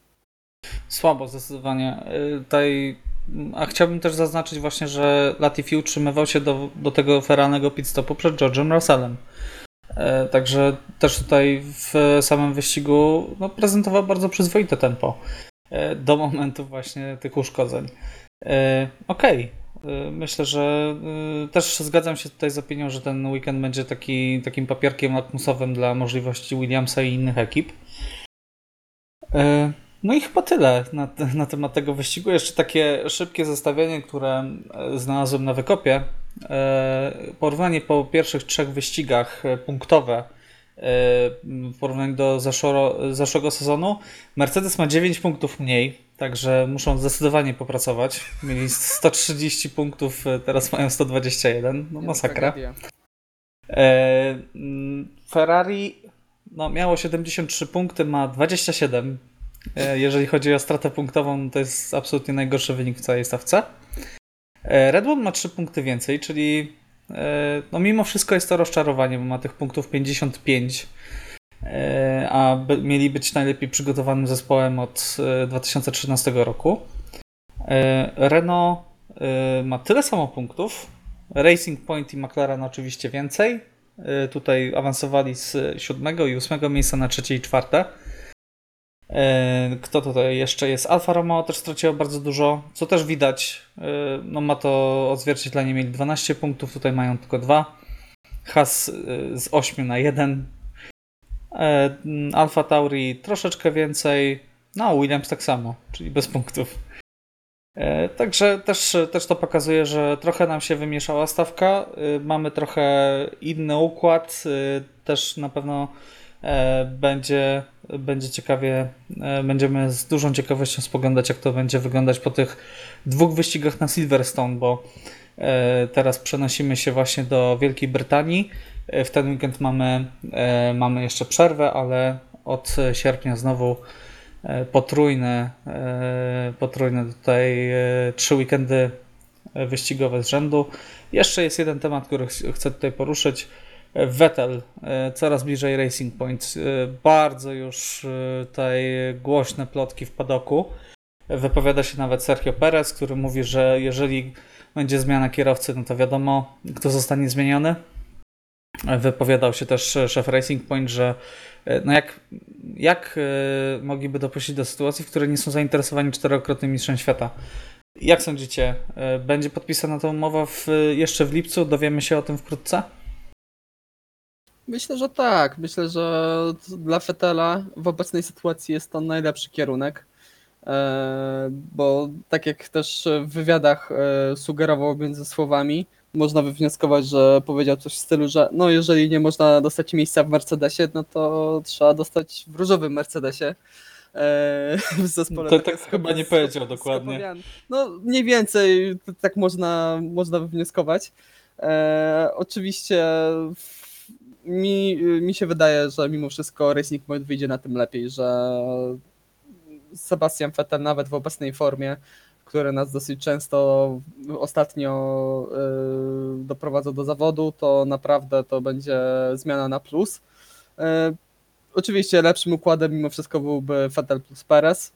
Słabo zdecydowanie. Y, Tutaj, a chciałbym też zaznaczyć właśnie, że Latifi utrzymywał się do, do tego feralnego pit stopu przed George'em Russellem. E, Także też tutaj w samym wyścigu no, prezentował bardzo przyzwoite tempo e, do momentu właśnie tych uszkodzeń. E, Okej. E, Myślę, że też zgadzam się tutaj z opinią, że ten weekend będzie taki, takim papierkiem lakmusowym dla możliwości Williamsa i innych ekip. No i chyba tyle na, na temat tego wyścigu. Jeszcze takie szybkie zestawienie, które e, znalazłem na wykopie. E, Porównanie po pierwszych trzech wyścigach e, punktowe w porównaniu do zeszłego, zeszłego sezonu. Mercedes ma 9 punktów mniej, także muszą zdecydowanie popracować. Mieli 130 punktów, teraz mają 121. No masakra. E, mm, Ferrari no, miało 73 punkty, ma 27. E, Jeżeli chodzi o stratę punktową, to jest absolutnie najgorszy wynik w całej stawce. E, Red Bull ma 3 punkty więcej, czyli e, no, mimo wszystko jest to rozczarowanie, bo ma tych punktów 55. e, A mieli być najlepiej przygotowanym zespołem od e, 2013 roku. Renault ma tyle samo punktów, Racing Point i McLaren oczywiście więcej. Tutaj awansowali z siódmego i ósmego miejsca na trzecie i czwarte. Y, Kto tutaj jeszcze jest? Alfa Romeo też straciło bardzo dużo, co też widać. Y, No ma to odzwierciedlenie, mieli 12 punktów, tutaj mają tylko dwa. Has y, z 8 na 1. Alfa Tauri troszeczkę więcej. No, Williams tak samo, czyli bez punktów. E, Także też, też to pokazuje, że trochę nam się wymieszała stawka. Mamy trochę inny układ. Też na pewno e, będzie, będzie ciekawie. e, Będziemy z dużą ciekawością spoglądać, jak to będzie wyglądać po tych dwóch wyścigach na Silverstone, bo e, teraz przenosimy się właśnie do Wielkiej Brytanii. E, W ten weekend mamy, e, mamy jeszcze przerwę, ale od sierpnia znowu e, potrójne, e, potrójne tutaj e, trzy weekendy e, wyścigowe z rzędu. Jeszcze jest jeden temat, który ch- chcę tutaj poruszyć. Vettel e, coraz bliżej Racing Point. E, Bardzo już e, tutaj głośne plotki w padoku. Wypowiada się nawet Sergio Perez, który mówi, że jeżeli będzie zmiana kierowcy, no to wiadomo, kto zostanie zmieniony. Wypowiadał się też szef Racing Point, że no jak, jak mogliby dopuścić do sytuacji, w której nie są zainteresowani czterokrotnym mistrzem świata. Jak sądzicie, będzie podpisana ta umowa w, jeszcze w lipcu? Dowiemy się o tym wkrótce? Myślę, że tak. Myślę, że dla Fetela w obecnej sytuacji jest to najlepszy kierunek. E, Bo tak jak też w wywiadach e, sugerował między słowami, można wywnioskować, że powiedział coś w stylu, że no jeżeli nie można dostać miejsca w Mercedesie, no to trzeba dostać w różowym Mercedesie. e, W zespole To tak tak chyba nie powiedział dokładnie. No mniej więcej tak można, można wywnioskować. E, oczywiście w- mi, mi się wydaje, że mimo wszystko Racing Point wyjdzie na tym lepiej, że Sebastian Vettel nawet w obecnej formie, które nas dosyć często ostatnio y, doprowadza do zawodu, to naprawdę to będzie zmiana na plus. Y, oczywiście lepszym układem mimo wszystko byłby Vettel plus Perez,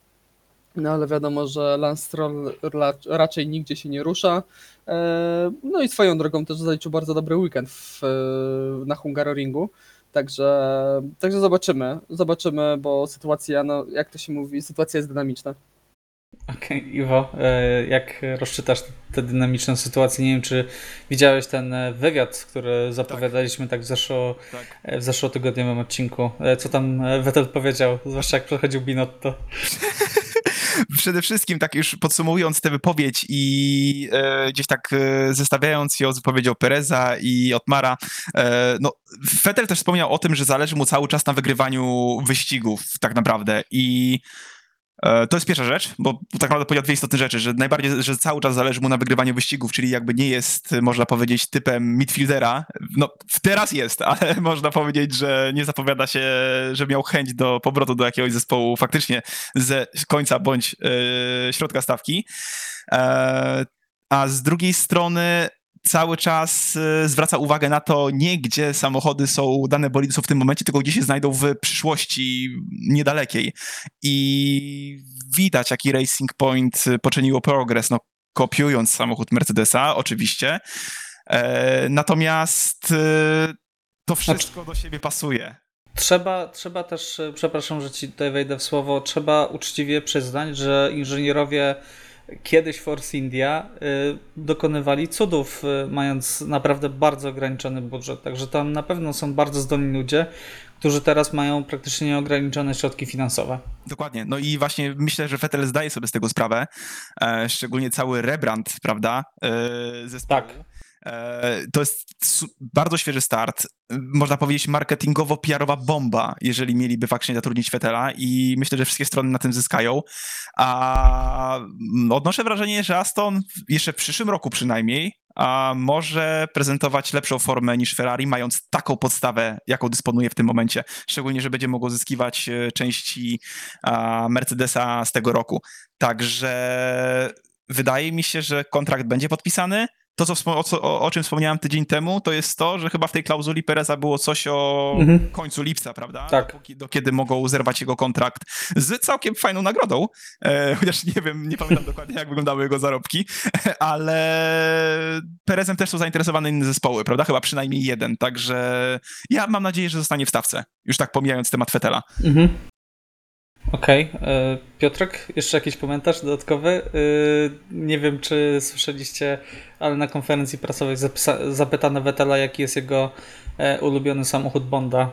no ale wiadomo, że Lance Stroll ra- raczej nigdzie się nie rusza. E, No i swoją drogą też zaliczył bardzo dobry weekend w, na Hungaroringu. Także, także zobaczymy, zobaczymy, bo sytuacja, no jak to się mówi, sytuacja jest dynamiczna. Okej, Iwo, e, jak rozczytasz tę dynamiczną sytuację? Nie wiem, czy widziałeś ten e, wywiad, który zapowiadaliśmy tak, w, zeszło, Tak. e, w zeszłotygodniowym odcinku. E, Co tam e, Vettel powiedział, zwłaszcza jak przechodził Binotto. Przede wszystkim, tak już podsumowując tę wypowiedź i e, gdzieś tak e, zestawiając ją z wypowiedzią Pereza i Otmara, e, no, Vettel też wspomniał o tym, że zależy mu cały czas na wygrywaniu wyścigów tak naprawdę. I to jest pierwsza rzecz, bo tak naprawdę powiedział dwie istotne rzeczy, że najbardziej, że cały czas zależy mu na wygrywaniu wyścigów, czyli jakby nie jest, można powiedzieć, typem midfieldera. No, teraz jest, ale można powiedzieć, że nie zapowiada się, że miał chęć do powrotu do jakiegoś zespołu faktycznie ze końca bądź e, środka stawki. E, a z drugiej strony cały czas e, zwraca uwagę na to, nie gdzie samochody są, dane bolidy są w tym momencie, tylko gdzie się znajdą w przyszłości niedalekiej. I widać, jaki Racing Point poczyniło progres, no kopiując samochód Mercedesa, oczywiście. E, natomiast e, to wszystko do siebie pasuje. Trzeba, trzeba też, e, przepraszam, że ci tutaj wejdę w słowo, trzeba uczciwie przyznać, że inżynierowie kiedyś Force India y, dokonywali cudów, y, mając naprawdę bardzo ograniczony budżet. Także tam na pewno są bardzo zdolni ludzie, którzy teraz mają praktycznie nieograniczone środki finansowe. Dokładnie. No i właśnie myślę, że Vettel zdaje sobie z tego sprawę. E, szczególnie cały rebrand, prawda? E, zespołu. Tak. E, to jest bardzo świeży start. Można powiedzieć marketingowo-PR-owa bomba, jeżeli mieliby faktycznie zatrudnić Vettela i myślę, że wszystkie strony na tym zyskają. A mm, odnoszę wrażenie, że Aston jeszcze w przyszłym roku przynajmniej a może prezentować lepszą formę niż Ferrari, mając taką podstawę, jaką dysponuje w tym momencie. Szczególnie, że będzie mogło zyskiwać e, części Mercedesa z tego roku. Także wydaje mi się, że kontrakt będzie podpisany. To, co, o, co, o, czym wspomniałem tydzień temu, to jest to, że chyba w tej klauzuli Pereza było coś o Mhm. końcu lipca, prawda? Tak. Do, do kiedy mogą zerwać jego kontrakt z całkiem fajną nagrodą, e, chociaż nie wiem, nie pamiętam dokładnie, jak wyglądały jego zarobki, ale Perezem też są zainteresowane inne zespoły, prawda? Chyba przynajmniej jeden, także ja mam nadzieję, że zostanie w stawce, już tak pomijając temat Fetela. Mhm. Okej. e, Piotrek, jeszcze jakiś komentarz dodatkowy? E, Nie wiem, czy słyszeliście, ale na konferencji prasowej zapytano Vettela, jaki jest jego e, ulubiony samochód Bonda.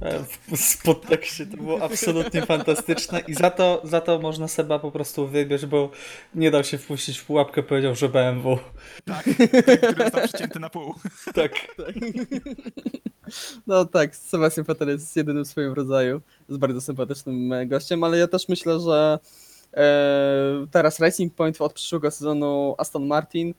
E, W w podtekście to było absolutnie fantastyczne i za to, za to można Seba po prostu uwielbiać, bo nie dał się wpuścić w pułapkę, powiedział, że BMW. Tak, ten, który został przycięty na pół. Tak. No tak, Sebastian Vettel jest jedynym w swoim rodzaju, jest bardzo sympatycznym e, gościem, ale ja też myślę, że e, teraz Racing Point od przyszłego sezonu Aston Martin, e,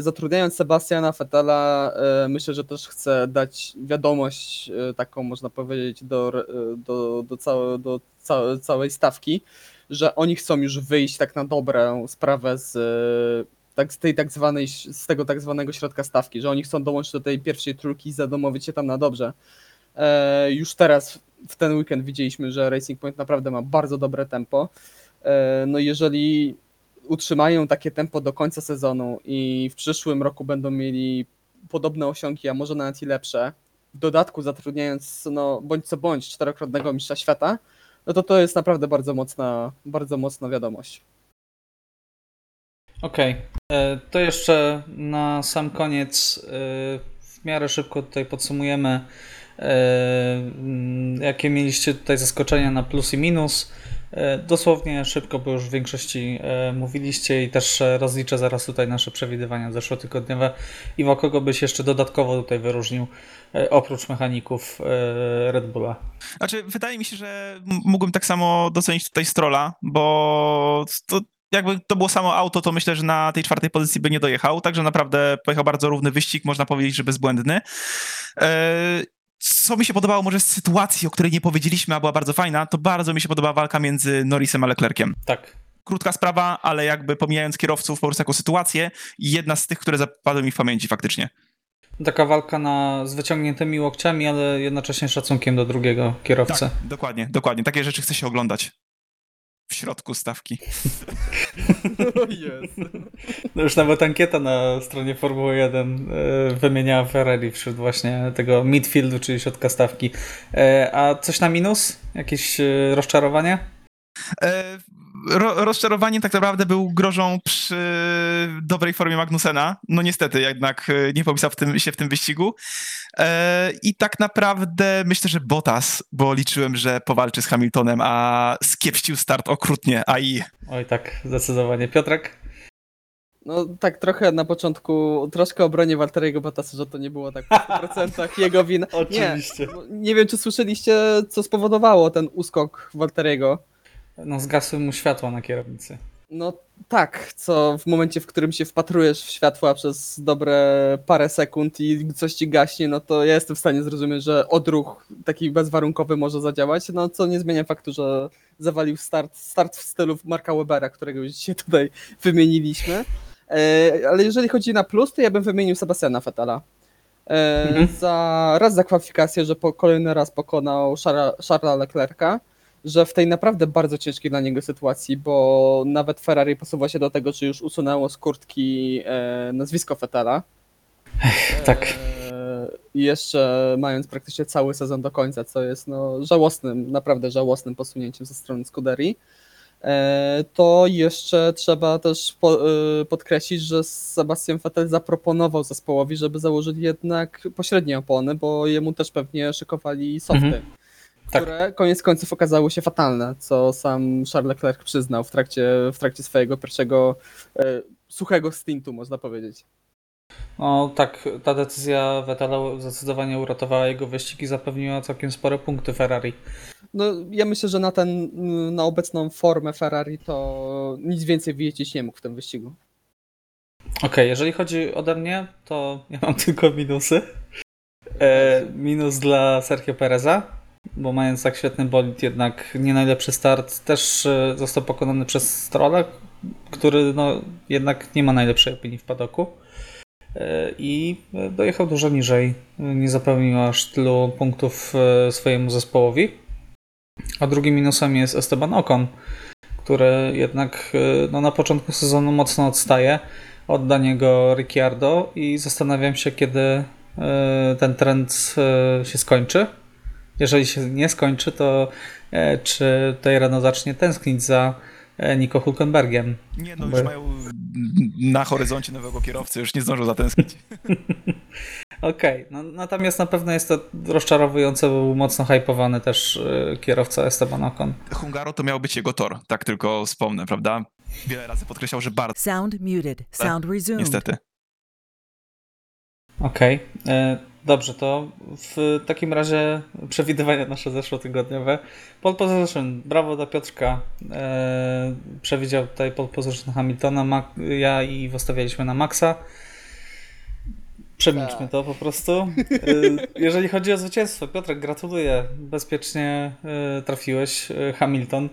zatrudniając Sebastiana Vettela, e, myślę, że też chce dać wiadomość e, taką, można powiedzieć, do, e, do, do, całe, do całe, całej stawki, że oni chcą już wyjść tak na dobrą sprawę z tak, z tej tak zwanej, z tego tak zwanego środka stawki, że oni chcą dołączyć do tej pierwszej trójki i zadomowić się tam na dobrze. Już teraz w ten weekend widzieliśmy, że Racing Point naprawdę ma bardzo dobre tempo. No jeżeli utrzymają takie tempo do końca sezonu i w przyszłym roku będą mieli podobne osiągi, a może nawet i lepsze, w dodatku zatrudniając no bądź co bądź czterokrotnego mistrza świata, no to to jest naprawdę bardzo mocna, bardzo mocna wiadomość. Okej, e, to jeszcze na sam koniec e, w miarę szybko tutaj podsumujemy, e, jakie mieliście tutaj zaskoczenia na plus i minus. E, Dosłownie szybko, bo już w większości e, mówiliście i też e, rozliczę zaraz tutaj nasze przewidywania zeszłotygodniowe. I w kogo byś jeszcze dodatkowo tutaj wyróżnił, oprócz mechaników Red Bulla? Znaczy, wydaje mi się, że mógłbym tak samo docenić tutaj Strolla, bo to jakby to było samo auto, to myślę, że na tej czwartej pozycji by nie dojechał, także naprawdę pojechał bardzo równy wyścig, można powiedzieć, że bezbłędny. Co mi się podobało może z sytuacji, o której nie powiedzieliśmy, a była bardzo fajna, to bardzo mi się podobała walka między Norrisem a Leclerciem. Tak. Krótka sprawa, ale jakby pomijając kierowców po prostu jako sytuację, jedna z tych, które zapadły mi w pamięci faktycznie. Taka walka na, z wyciągniętymi łokciami, ale jednocześnie szacunkiem do drugiego kierowcy. Tak, dokładnie, dokładnie. Takie rzeczy chce się oglądać. W środku stawki. Jest. No już nawet ankieta na stronie Formuły 1 e, wymieniała Ferrari wśród właśnie tego midfieldu, czyli środka stawki. E, a coś na minus? Jakieś e, rozczarowanie? E, ro, rozczarowanie tak naprawdę był grożą przy dobrej formie Magnusena. No niestety jednak e, nie popisał w tym, się w tym wyścigu. E, I tak naprawdę myślę, że Bottas, bo liczyłem, że powalczy z Hamiltonem, a skiepścił start okrutnie, a i Oj tak, zdecydowanie. Piotrek? No tak trochę na początku, troszkę obronię Walteriego Bottasa, że to nie było tak w 100% jego wina. Oczywiście. Nie, nie wiem czy słyszeliście co spowodowało ten uskok Walteriego. No zgasły mu światła na kierownicy. No tak, co w momencie, w którym się wpatrujesz w światła przez dobre parę sekund i coś ci gaśnie, no to ja jestem w stanie zrozumieć, że odruch taki bezwarunkowy może zadziałać, no co nie zmienia faktu, że zawalił start, start w stylu Marka Webera, którego już dzisiaj tutaj wymieniliśmy. E, ale jeżeli chodzi na plus, to ja bym wymienił Sebastiana Vettela. E, Mhm. za, raz za kwalifikację, że po, kolejny raz pokonał Charlesa Leclerca, że w tej naprawdę bardzo ciężkiej dla niego sytuacji, bo nawet Ferrari posuwa się do tego, że już usunęło z kurtki e, nazwisko Vettela. tak. E, jeszcze mając praktycznie cały sezon do końca, co jest no, żałosnym, naprawdę żałosnym posunięciem ze strony Scuderii. E, to jeszcze trzeba też po, e, podkreślić, że Sebastian Vettel zaproponował zespołowi, żeby założyli jednak pośrednie opony, bo jemu też pewnie szykowali softy Mhm. Tak. które koniec końców okazały się fatalne, co sam Charles Leclerc przyznał w trakcie, w trakcie swojego pierwszego e, suchego stintu, można powiedzieć. No tak, ta decyzja Vettela zdecydowanie uratowała jego wyścig i zapewniła całkiem spore punkty Ferrari. No, ja myślę, że na, ten, na obecną formę Ferrari to nic więcej wyjechać nie mógł w tym wyścigu. Okej, jeżeli chodzi ode mnie, to ja mam tylko minusy. E, minus dla Sergio Pereza, bo mając tak świetny bolid, jednak nie najlepszy start, też e, został pokonany przez Strolla, który no, jednak nie ma najlepszej opinii w padoku. E, I e, dojechał dużo niżej. Nie zapełnił aż tylu punktów swojemu zespołowi. A drugim minusem jest Esteban Ocon, który jednak no, na początku sezonu mocno odstaje od Daniego Ricciardo i zastanawiam się, kiedy ten trend się skończy. Jeżeli się nie skończy, to e, czy tutaj Renault zacznie tęsknić za e, Nico Hulkenbergiem? nie no, Bo- już mają na horyzoncie nowego kierowcy, już nie zdążą zatęsknić. Okej, no, natomiast na pewno jest to rozczarowujące, bo był mocno hypowany też e, kierowca Esteban Ocon. Hungaro to miał być jego tor, tak tylko wspomnę, prawda? Wiele razy podkreślał, że bardzo, Sound muted. Sound resumed. niestety. Okej, e, dobrze, to w takim razie przewidywania nasze zeszłotygodniowe. Pole position, brawo dla Piotrka. E, przewidział tutaj pole position Hamiltona, Ma- ja i wystawialiśmy na Maxa. Przemilczmy Tak. to po prostu. E, jeżeli chodzi o zwycięstwo, Piotrek, gratuluję. Bezpiecznie e, trafiłeś, e, Hamilton.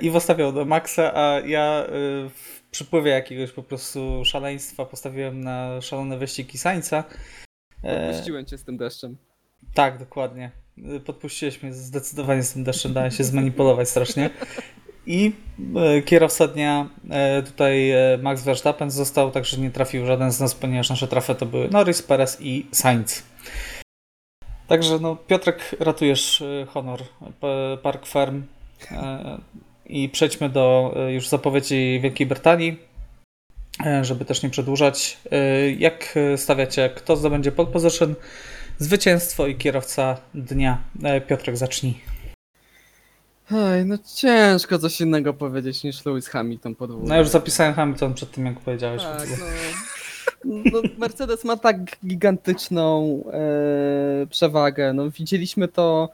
I wystawiał do Maxa, a ja w przypływie jakiegoś po prostu szaleństwa postawiłem na szalone wyścigi Sańca. E, Puściłem cię z tym deszczem. tak, dokładnie. Podpuściłeś mnie zdecydowanie z tym deszczem, dałem się zmanipulować strasznie. I e, kierowca dnia e, tutaj e, Max Verstappen został, także nie trafił żaden z nas, ponieważ nasze trafy to były Norris, Perez i Sainz. Także no, Piotrek, ratujesz honor Park Firm e, i przejdźmy do już zapowiedzi Wielkiej Brytanii, żeby też nie przedłużać. E, Jak e, stawiacie, kto zdobędzie pole position, zwycięstwo i kierowca dnia? E, Piotrek, zacznij. Ej, no ciężko coś innego powiedzieć niż Lewis Hamilton podwójnie. No już zapisałem Hamilton przed tym, jak powiedziałeś. Tak, no. No, Mercedes ma tak gigantyczną e, przewagę. No, widzieliśmy to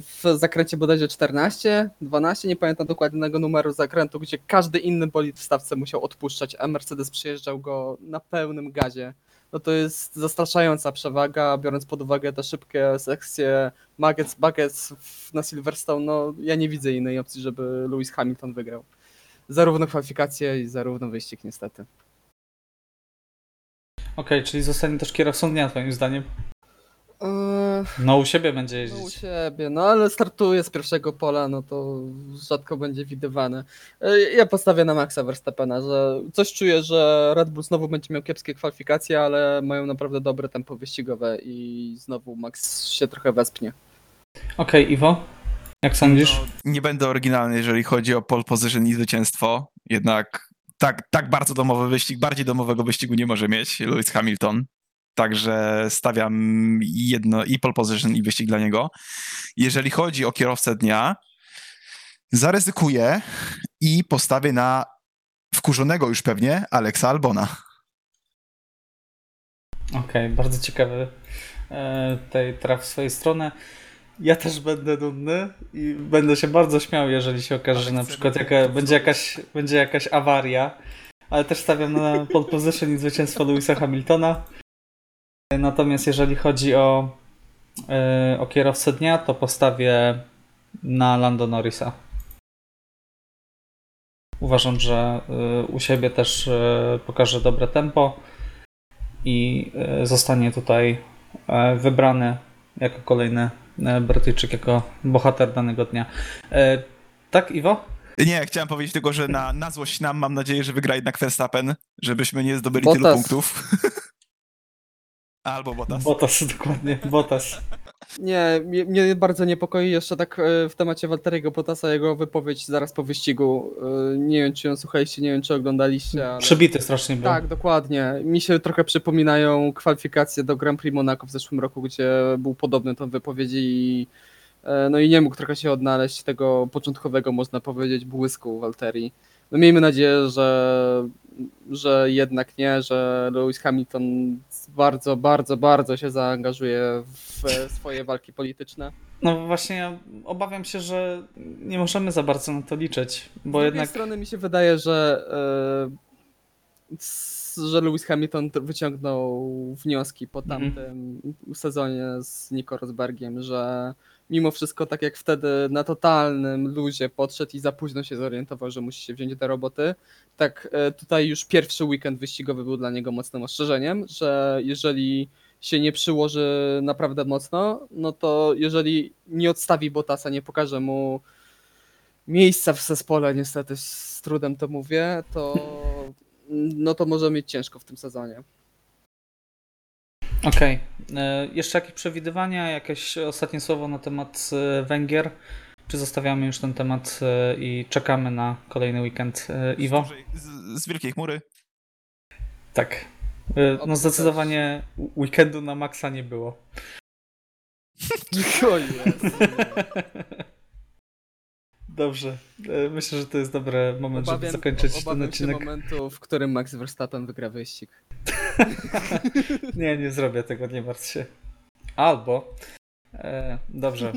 w zakręcie bodajże 14, 12, nie pamiętam dokładnego numeru zakrętu, gdzie każdy inny bolid w stawce musiał odpuszczać, a Mercedes przyjeżdżał go na pełnym gazie. No to jest zastraszająca przewaga, biorąc pod uwagę te szybkie sekcje Maggots, Buckets w- na Silverstone, no ja nie widzę innej opcji, żeby Lewis Hamilton wygrał. Zarówno kwalifikacje i zarówno wyścig niestety. Okej, czyli zostanie też kierowcą dnia, twoim zdaniem? No u siebie będzie No u jeździć. siebie, no ale startuje z pierwszego pola, no to rzadko będzie widywane. E, Ja postawię na Maxa Verstappena, że coś czuję, że Red Bull znowu będzie miał kiepskie kwalifikacje, ale mają naprawdę dobre tempo wyścigowe i znowu Max się trochę wespnie. Okej, Iwo? Jak sądzisz? No, nie będę oryginalny, jeżeli chodzi o pole position i zwycięstwo. Jednak tak, tak bardzo domowy wyścig, bardziej domowego wyścigu nie może mieć Lewis Hamilton. Także stawiam jedno i pole position i wyścig dla niego. Jeżeli chodzi o kierowcę dnia, zaryzykuję i postawię na wkurzonego już pewnie Alexa Albona. Okej, bardzo ciekawy e, tej traf w swojej strony. Ja też będę nudny i będę się bardzo śmiał, jeżeli się okaże, że na przykład jaka, będzie, jakaś, będzie jakaś awaria, ale też stawiam na pole position i zwycięstwo Lewisa Hamiltona. Natomiast jeżeli chodzi o, e, o kierowcę dnia, to postawię na Lando Norrisa. Uważam, że e, u siebie też e, pokaże dobre tempo i zostanie tutaj wybrany jako kolejny Brytyjczyk, jako bohater danego dnia. Tak, Iwo? Nie, chciałem powiedzieć tylko, że na, na złość nam mam nadzieję, że wygra jednak Verstappen, żebyśmy nie zdobyli tylu Bottas. punktów. Albo Bottas. Botas, dokładnie, Botas. Nie, mnie, mnie bardzo niepokoi jeszcze tak e, w temacie Walteriego Bottasa jego wypowiedź zaraz po wyścigu. E, Nie wiem, czy ją słuchaliście, nie wiem, czy oglądaliście, ale... Przebity strasznie był. Tak, dokładnie. Mi się trochę przypominają kwalifikacje do Grand Prix Monaco w zeszłym roku, gdzie był podobny ton wypowiedzi i e, no i nie mógł trochę się odnaleźć tego początkowego, można powiedzieć, błysku Walteri. No miejmy nadzieję, że, że jednak nie, że Lewis Hamilton bardzo, bardzo, bardzo się zaangażuje w swoje walki polityczne. No właśnie, ja obawiam się, że nie możemy za bardzo na to liczyć, bo Z drugiej jednak strony mi się wydaje, że, e, że Lewis Hamilton wyciągnął wnioski po Mhm. tamtym sezonie z Nico Rosbergiem, że mimo wszystko tak jak wtedy na totalnym luzie podszedł i za późno się zorientował, że musi się wziąć do roboty, tak e, tutaj już pierwszy weekend wyścigowy był dla niego mocnym ostrzeżeniem, że jeżeli się nie przyłoży naprawdę mocno, no to jeżeli nie odstawi Bottasa, nie pokaże mu miejsca w zespole, niestety z trudem to mówię, to no to może mieć ciężko w tym sezonie. Okej. E, Jeszcze jakieś przewidywania, jakieś ostatnie słowo na temat e, Węgier? Czy zostawiamy już ten temat e, i czekamy na kolejny weekend? Iwo? Z, z Wielkiej Chmury. Tak. No zdecydowanie weekendu na maksa nie było. O. Dobrze. Myślę, że to jest dobry moment, żeby Obawiam, zakończyć ten obawiam się odcinek. momentu, w którym Max Verstappen wygra wyścig. Nie, nie zrobię tego, nie martw się. Albo. E, dobrze.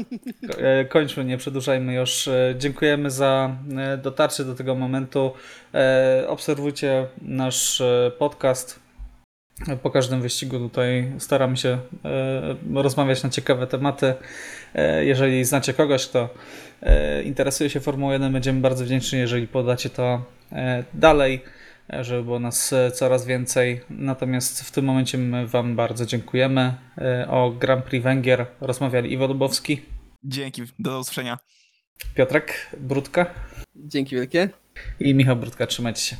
E, kończmy, nie przedłużajmy już. E, dziękujemy za e, dotarcie do tego momentu. E, obserwujcie nasz e, podcast. Po każdym wyścigu tutaj staramy się rozmawiać na ciekawe tematy. Jeżeli znacie kogoś, kto interesuje się Formułą 1, będziemy bardzo wdzięczni, jeżeli podacie to dalej żeby było nas e, coraz więcej. Natomiast w tym momencie my Wam bardzo dziękujemy. E, O Grand Prix Węgier rozmawiali Iwo Lubowski, Dzięki, do usłyszenia. Piotrek Brudka Dzięki wielkie. i Michał Brudka. Trzymajcie się.